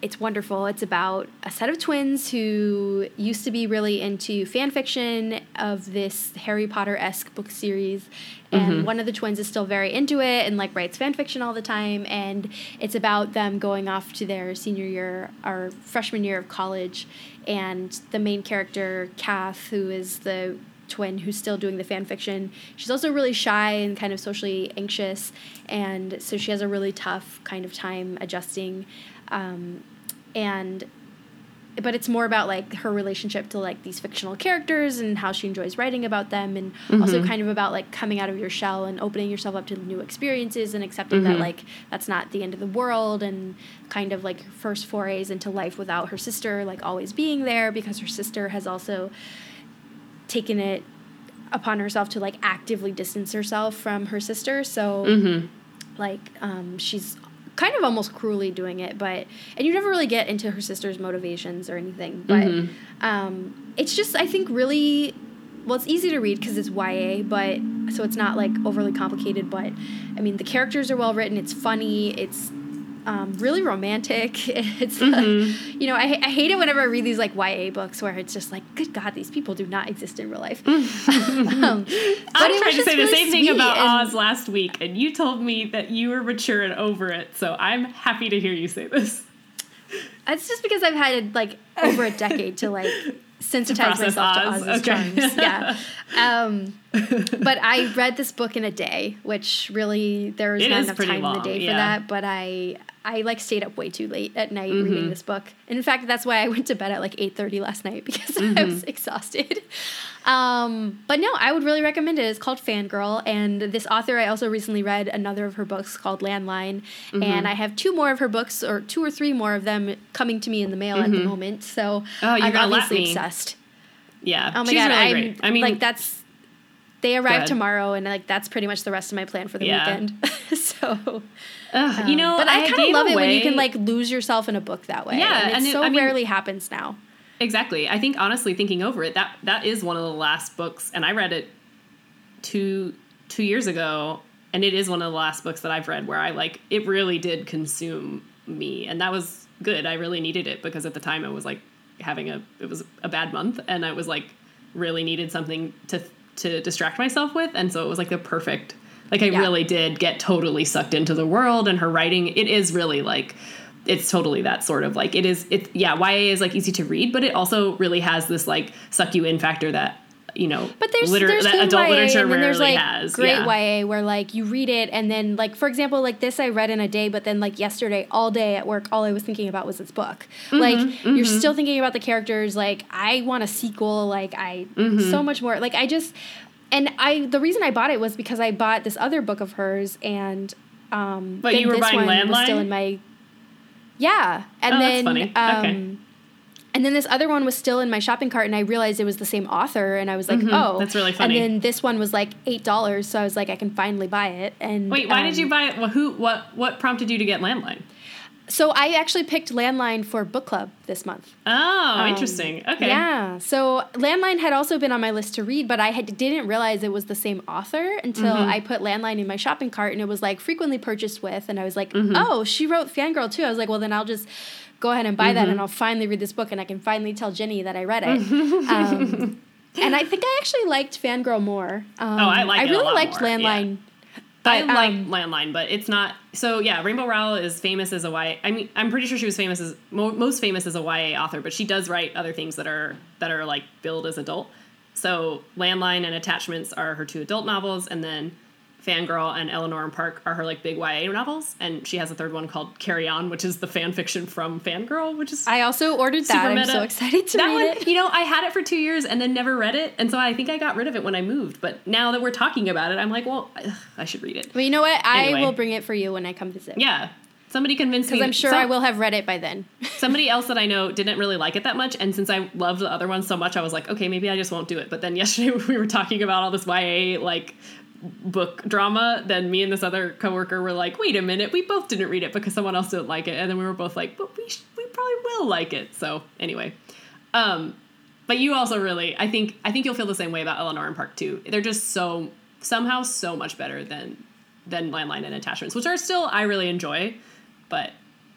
it's wonderful. It's about a set of twins who used to be really into fan fiction of this Harry Potter esque book series. And mm-hmm. one of the twins is still very into it and like writes fan fiction all the time. And it's about them going off to their senior year or freshman year of college. And the main character, Kath, who is the twin who's still doing the fan fiction. She's also really shy and kind of socially anxious, and so she has a really tough kind of time adjusting. Um, and but it's more about like her relationship to like these fictional characters and how she enjoys writing about them and also kind of about like coming out of your shell and opening yourself up to new experiences and accepting that like that's not the end of the world and kind of like first forays into life without her sister like always being there because her sister has also taken it upon herself to like actively distance herself from her sister. So mm-hmm. like um, she's kind of almost cruelly doing it but and you never really get into her sister's motivations or anything but Mhm. um, it's just i think really well it's easy to read because it's ya but so it's not like overly complicated but i mean the characters are well written it's funny it's um, really romantic it's Mm-hmm. you know I, I hate it whenever i read these like ya books where it's just like good god these people do not exist in real life um, I tried to say the same thing about Oz last week, and you told me that you were mature and over it. So I'm happy to hear you say this. It's just because I've had like over a decade to like sensitize myself to Oz, Oz's okay. charms. Yeah. Um, but I read this book in a day, which really there was It not enough time in the long, day for yeah. that. But I I like stayed up way too late at night Mm-hmm. reading this book. And in fact, that's why I went to bed at like eight thirty last night because I Mm-hmm. was exhausted. Um, but no, I would really recommend it. It's called Fangirl, and this author I also recently read another of her books called Landline, Mm-hmm. and I have two more of her books, or two or three more of them coming to me in the mail at the moment. So Mm-hmm. Oh, you're I'm obviously obsessed. Yeah. Oh my she's god, really I'm great. I mean, like that's. They arrive ahead. tomorrow, and like that's pretty much the rest of my plan for the Yeah. weekend. so, ugh, you know, but I, kind of love it when you can like lose yourself in a book that way. Yeah, and it and it- so I mean- rarely happens now. Exactly. I think honestly, thinking over it, that that is one of the last books, and I read it two two years ago, and it is one of the last books that I've read where I like it really did consume me, and that was good. I really needed it because at the time I was like having a it was a bad month, and I was like really needed something to to distract myself with, and so it was like the perfect. Like I Yeah. really did get totally sucked into the world, and her writing. It is really like. It's totally that sort of like it is. It yeah, YA is like easy to read, but it also really has this like suck you in factor that you know. But there's liter- there's that adult YA literature and then there's like has. great yeah. YA where like you read it and then like for example like this I read in a day but then like yesterday all day at work all I was thinking about was this book. Mm-hmm, Like you're still thinking about the characters like I want a sequel like I Mm-hmm. so much more like I just and I the reason I bought it was because I bought this other book of hers and um But you were buying was still in my yeah and Oh, then um Okay. And then this other one was still in my shopping cart, and I realized it was the same author, and I was like, "Oh, Mm-hmm. that's really funny. And then this one was like eight dollars, so I was like, "I can finally buy it." And Wait, why did um, you buy it? Well, who? What? What prompted you to get Landline? So I actually picked Landline for book club this month. Oh, Um, interesting. Okay. Yeah. So Landline had also been on my list to read, but I had, didn't realize it was the same author until Mm-hmm. I put Landline in my shopping cart, and it was like frequently purchased with, and I was like, Mm-hmm. "Oh, she wrote Fangirl too." I was like, "Well, then I'll just." Go ahead and buy Mm-hmm. that, and I'll finally read this book, and I can finally tell Jenny that I read it. um, and I think I actually liked Fangirl more. Um, Oh, I like I it a really lot liked more, Landline. I But, like um, Landline, but it's not. So yeah, Rainbow Rowell is famous as a YA. I mean, I'm pretty sure she was famous as mo- most famous as a YA author, but she does write other things that are that are like billed as adult. So Landline and Attachments are her two adult novels, and then Fangirl and Eleanor and Park are her like big YA novels. And she has a third one called Carry On, which is the fan fiction from Fangirl, which is I also ordered that. I'm so excited to that read one, it. You know, I had it for two years and then never read it, and so I think I got rid of it when I moved. But now that we're talking about it, I'm like, well, ugh, I should read it. But you know what? I Anyway. will bring it for you when I come visit. Yeah, somebody convinced me. Because I'm sure some- I will have read it by then. Somebody else that I know didn't really like it that much, and since I loved the other one so much, I was like, okay, maybe I just won't do it. But then yesterday we were talking about all this YA like book drama. Then me and this other coworker were like, wait a minute, we both didn't read it because someone else didn't like it, and then we were both like, but we sh- we probably will like it. So anyway, um, but you also really, I think, I think you'll feel the same way about Eleanor and Park too. They're just so somehow so much better than than Landline and Attachments, which are still I really enjoy, but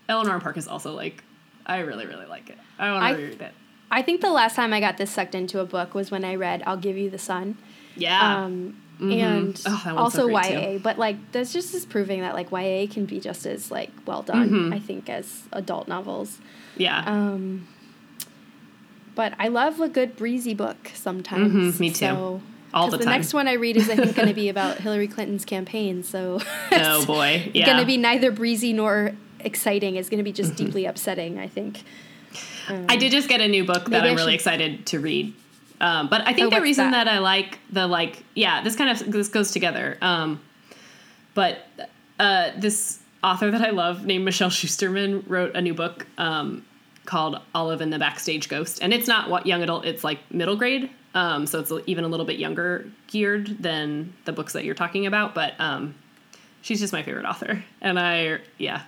Eleanor and Park is also like I really really like it. I want to reread it. I think the last time I got this sucked into a book was when I read I'll Give You the Sun. Yeah. Um, And Oh, also so YA, but like that's just is proving that like YA can be just as like well done, Mm-hmm. I think, as adult novels. yeah. Um, but I love a good breezy book sometimes. Mhm, me too. So, All the the next one I read is I think going to be about Hillary Clinton's campaign. So oh boy. Yeah. going to be neither breezy nor exciting. It's going to be just Mm-hmm. deeply upsetting. I think. I did just get a new book that I'm really should- excited to read. Um, but I Oh, think the reason that? that? I like the like yeah this kind of this goes together. Um, but uh, this author that I love named Michelle Schusterman wrote a new book um, called Olive and the Backstage Ghost, and it's not what young adult. It's like middle grade. Um, so it's even a little bit younger geared than the books that you're talking about. But um, she's just my favorite author, and I yeah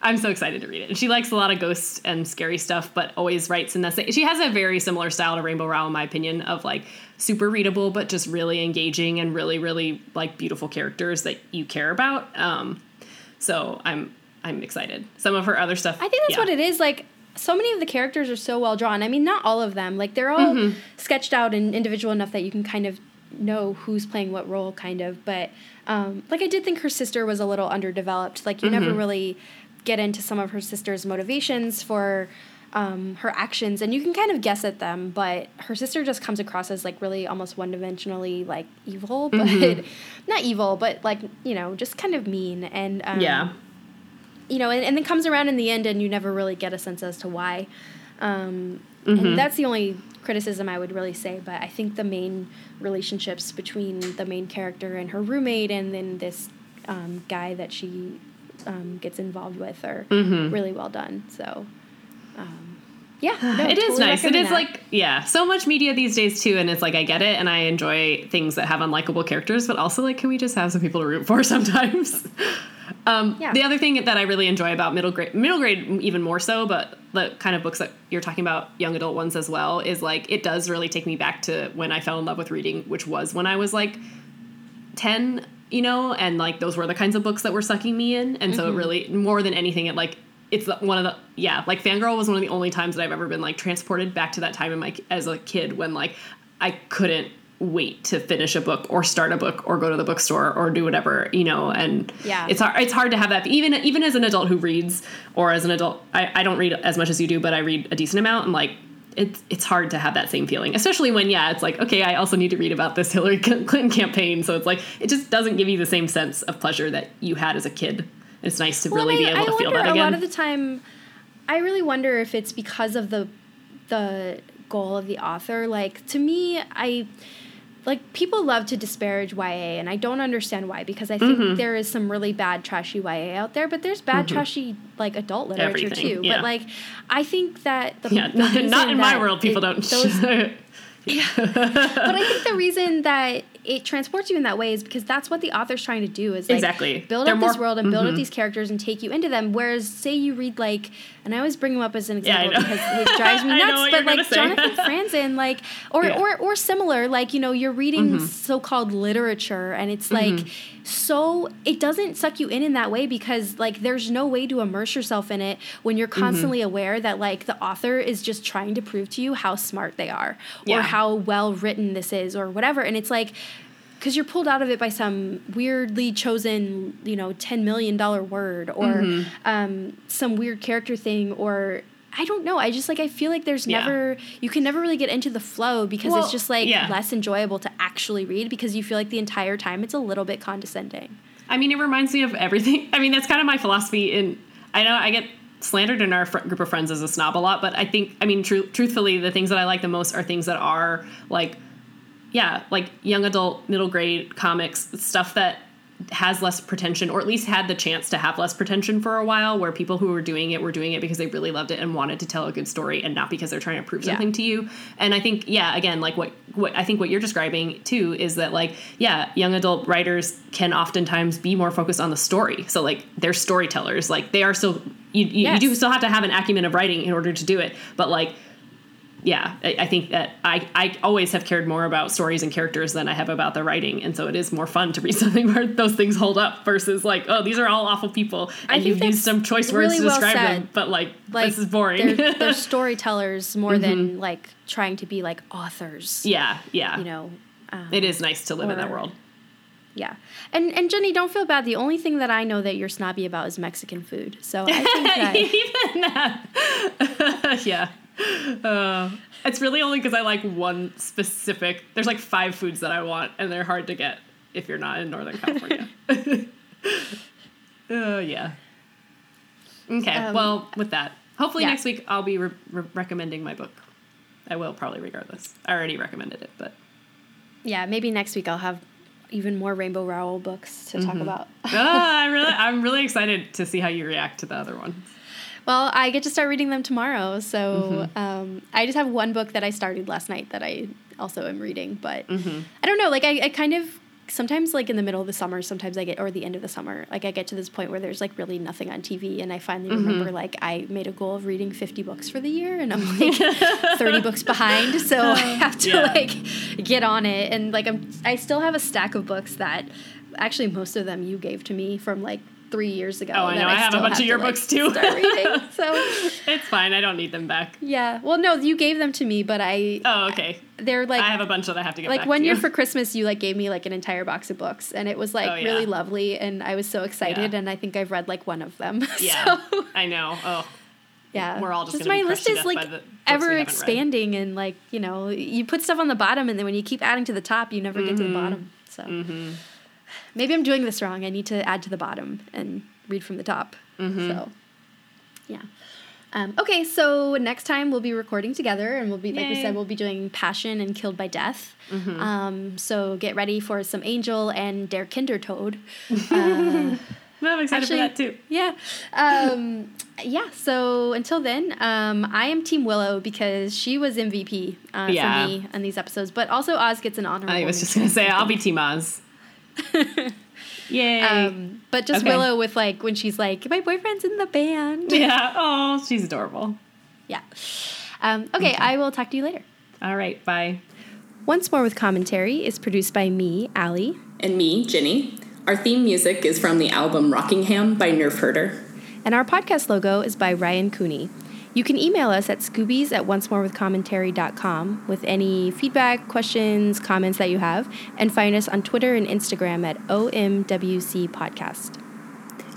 I'm so excited to read it. And she likes a lot of ghosts and scary stuff, but always writes in that. She has a very similar style to Rainbow Rowell, in my opinion, of like super readable, but just really engaging and really, really like beautiful characters that you care about. Um, so I'm I'm excited. Some of her other stuff. I think that's what it is. Like so many of the characters are so well drawn. I mean, not all of them. Like they're all Mm-hmm. sketched out and individual enough that you can kind of know who's playing what role, kind of. But um, like I did think her sister was a little underdeveloped. Like you Mm-hmm. never really get into some of her sister's motivations for. Um, her actions and you can kind of guess at them but her sister just comes across as like really almost one-dimensionally like evil but Mm-hmm. not evil but like you know just kind of mean and um, Yeah. you know, and, and then comes around in the end, and you never really get a sense as to why. Um, Mm-hmm. And that's the only criticism I would really say. But I think the main relationships between the main character and her roommate, and then this um, guy that she um, gets involved with, are Mm-hmm. really well done. So, um, yeah, no, it is totally nice. It is that. like yeah, so much media these days too, and it's like I get it, and I enjoy things that have unlikable characters, but also like, can we just have some people to root for sometimes? um, Yeah. The other thing that I really enjoy about middle grade, middle grade even more so, but the kind of books that you're talking about, young adult ones as well, is like it does really take me back to when I fell in love with reading, which was when I was like 10 you know and like those were the kinds of books that were sucking me in. And so it mm-hmm. really more than anything it like it's the, one of the yeah like fangirl was one of the only times that i've ever been like transported back to that time in my as a kid when like I couldn't wait to finish a book or start a book or go to the bookstore or do whatever you know and Yeah. it's hard it's hard to have that. Even even as an adult who reads or as an adult I, I don't read as much as you do but i read a decent amount and like it's it's hard to have that same feeling especially when yeah it's like okay i also need to read about this hillary clinton campaign so it's like it just doesn't give you the same sense of pleasure that you had as a kid it's nice to Well, really and be able I to feel that again. a lot of the time. I really wonder if it's because of the the goal of the author. Like to me, I like people love to disparage YA, and I don't understand why. Because I think Mm-hmm. there is some really bad trashy YA out there, but there's bad trashy like adult literature Everything, too. yeah. But like, I think that the, yeah the not, in my world people it- don't those but I think the reason that it transports you in that way is because that's what the author's trying to do is like Exactly. build They're up this world and build mhm. up these characters and take you into them. Whereas say you read like and I always bring him up as an example know. because it drives me nuts. but like. Jonathan Franzen, like or, Yeah. or or similar, like, you know, you're reading Mm-hmm. so called literature and it's like so it doesn't suck you in in that way because like there's no way to immerse yourself in it when you're Mm-hmm. constantly aware that like the author is just trying to prove to you how smart they are Yeah. or how well written this is or whatever and it's like because you're pulled out of it by some weirdly chosen you know 10 million dollar word or Mm-hmm. um, some weird character thing or I don't know. I just like I feel like there's Yeah. never you can never really get into the flow because Well, it's just like yeah. less enjoyable to actually read because you feel like the entire time it's a little bit condescending. I mean, it reminds me of everything. I mean, that's kind of my philosophy. In I know I get slandered in our fr- group of friends as a snob a lot, but I think, I mean, tru- truthfully, the things that I like the most are things that are like, yeah, like young adult, middle grade comics, stuff that has less pretension, or at least had the chance to have less pretension for a while, where people who were doing it were doing it because they really loved it and wanted to tell a good story, and not because they're trying to prove Yeah. something to you. And I think, yeah, again, like what what I think what you're describing too is that like, yeah, young adult writers can oftentimes be more focused on the story. So like they're storytellers, like they are still you you, Yes. you do still have to have an acumen of writing in order to do it, but like yeah, I, I think that I, I always have cared more about stories and characters than I have about the writing, and so it is more fun to read something where those things hold up versus like, oh, these are all awful people, and you've used some choice words really to well describe them, but like, Like this is boring. They're, they're storytellers more than like trying to be like authors. yeah, yeah, You know. Um, it is nice to live in that world. Yeah. And and Jenny, don't feel bad. The only thing that I know that you're snobby about is Mexican food. So I think that Even that, yeah. Uh, it's really only because I like one specific. There's like five foods that I want, and they're hard to get if you're not in Northern California. uh, yeah. Okay. Um, well, with that, hopefully yeah. next week I'll be re- re- recommending my book. I will probably regardless. I already recommended it, but yeah, maybe next week I'll have even more Rainbow Rowell books to talk about. ah, I'm really, I'm really excited to see how you react to the other ones. Well, I get to start reading them tomorrow, so Mm-hmm. um, I just have one book that I started last night that I also am reading. But Mm-hmm. I don't know, like I, I kind of sometimes like in the middle of the summer, sometimes I get or the end of the summer, like I get to this point where there's like really nothing on TV, and I finally Mm-hmm. remember like I made a goal of reading 50 books for the year, and I'm like 30 books behind, so I have to Yeah. like get on it, and like I'm I still have a stack of books that actually most of them you gave to me from like. Three years ago. Oh, I know. I have a bunch of to, your like, books, too. Start reading. So It's fine. I don't need them back. yeah. Well, no, you gave them to me, but I Oh, okay. they're like I have a bunch that I have to get like back one to year for Christmas you like gave me like an entire box of books and it was like Oh, yeah. really lovely and I was so excited Yeah. and I think I've read like one of them. Yeah, so, I know. Oh, yeah. We're all just my list is like by the books we ever haven't read. expanding and like, you know, you put stuff on the bottom and then when you keep adding to the top, you never get to the Mm-hmm. bottom. So maybe I'm doing this wrong. I need to add to the bottom and read from the top. Mm-hmm. So yeah. Um, okay, so next time we'll be recording together, and we'll be like we said, we'll be doing Passion and Killed by Death. Mm-hmm. Um, so get ready for some Angel and Der Kindestod. No, I'm excited Actually- for that too. Yeah, um, yeah. So until then, um, I am Team Willow because she was MVP uh, Yeah. for me on these episodes, but also Oz gets an honorable. I was just gonna say I'll be Team Oz. Yay! Um, but just Okay. Willow with like when she's like, my boyfriend's in the band. yeah. Oh, she's adorable. Yeah. Um, okay, I will talk to you later. All right. Bye. Once More with Commentary is produced by me, Allie. And me, Ginny. Our theme music is from the album Rockingham by Nerf Herder. And our podcast logo is by Ryan Cooney. You can email us at scoobies at oncemorewithcommentary.com with any feedback, questions, comments that you have, and find us on Twitter and Instagram at OMWC Podcast.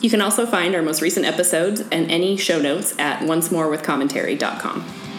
You can also find our most recent episodes and any show notes at oncemorewithcommentary.com.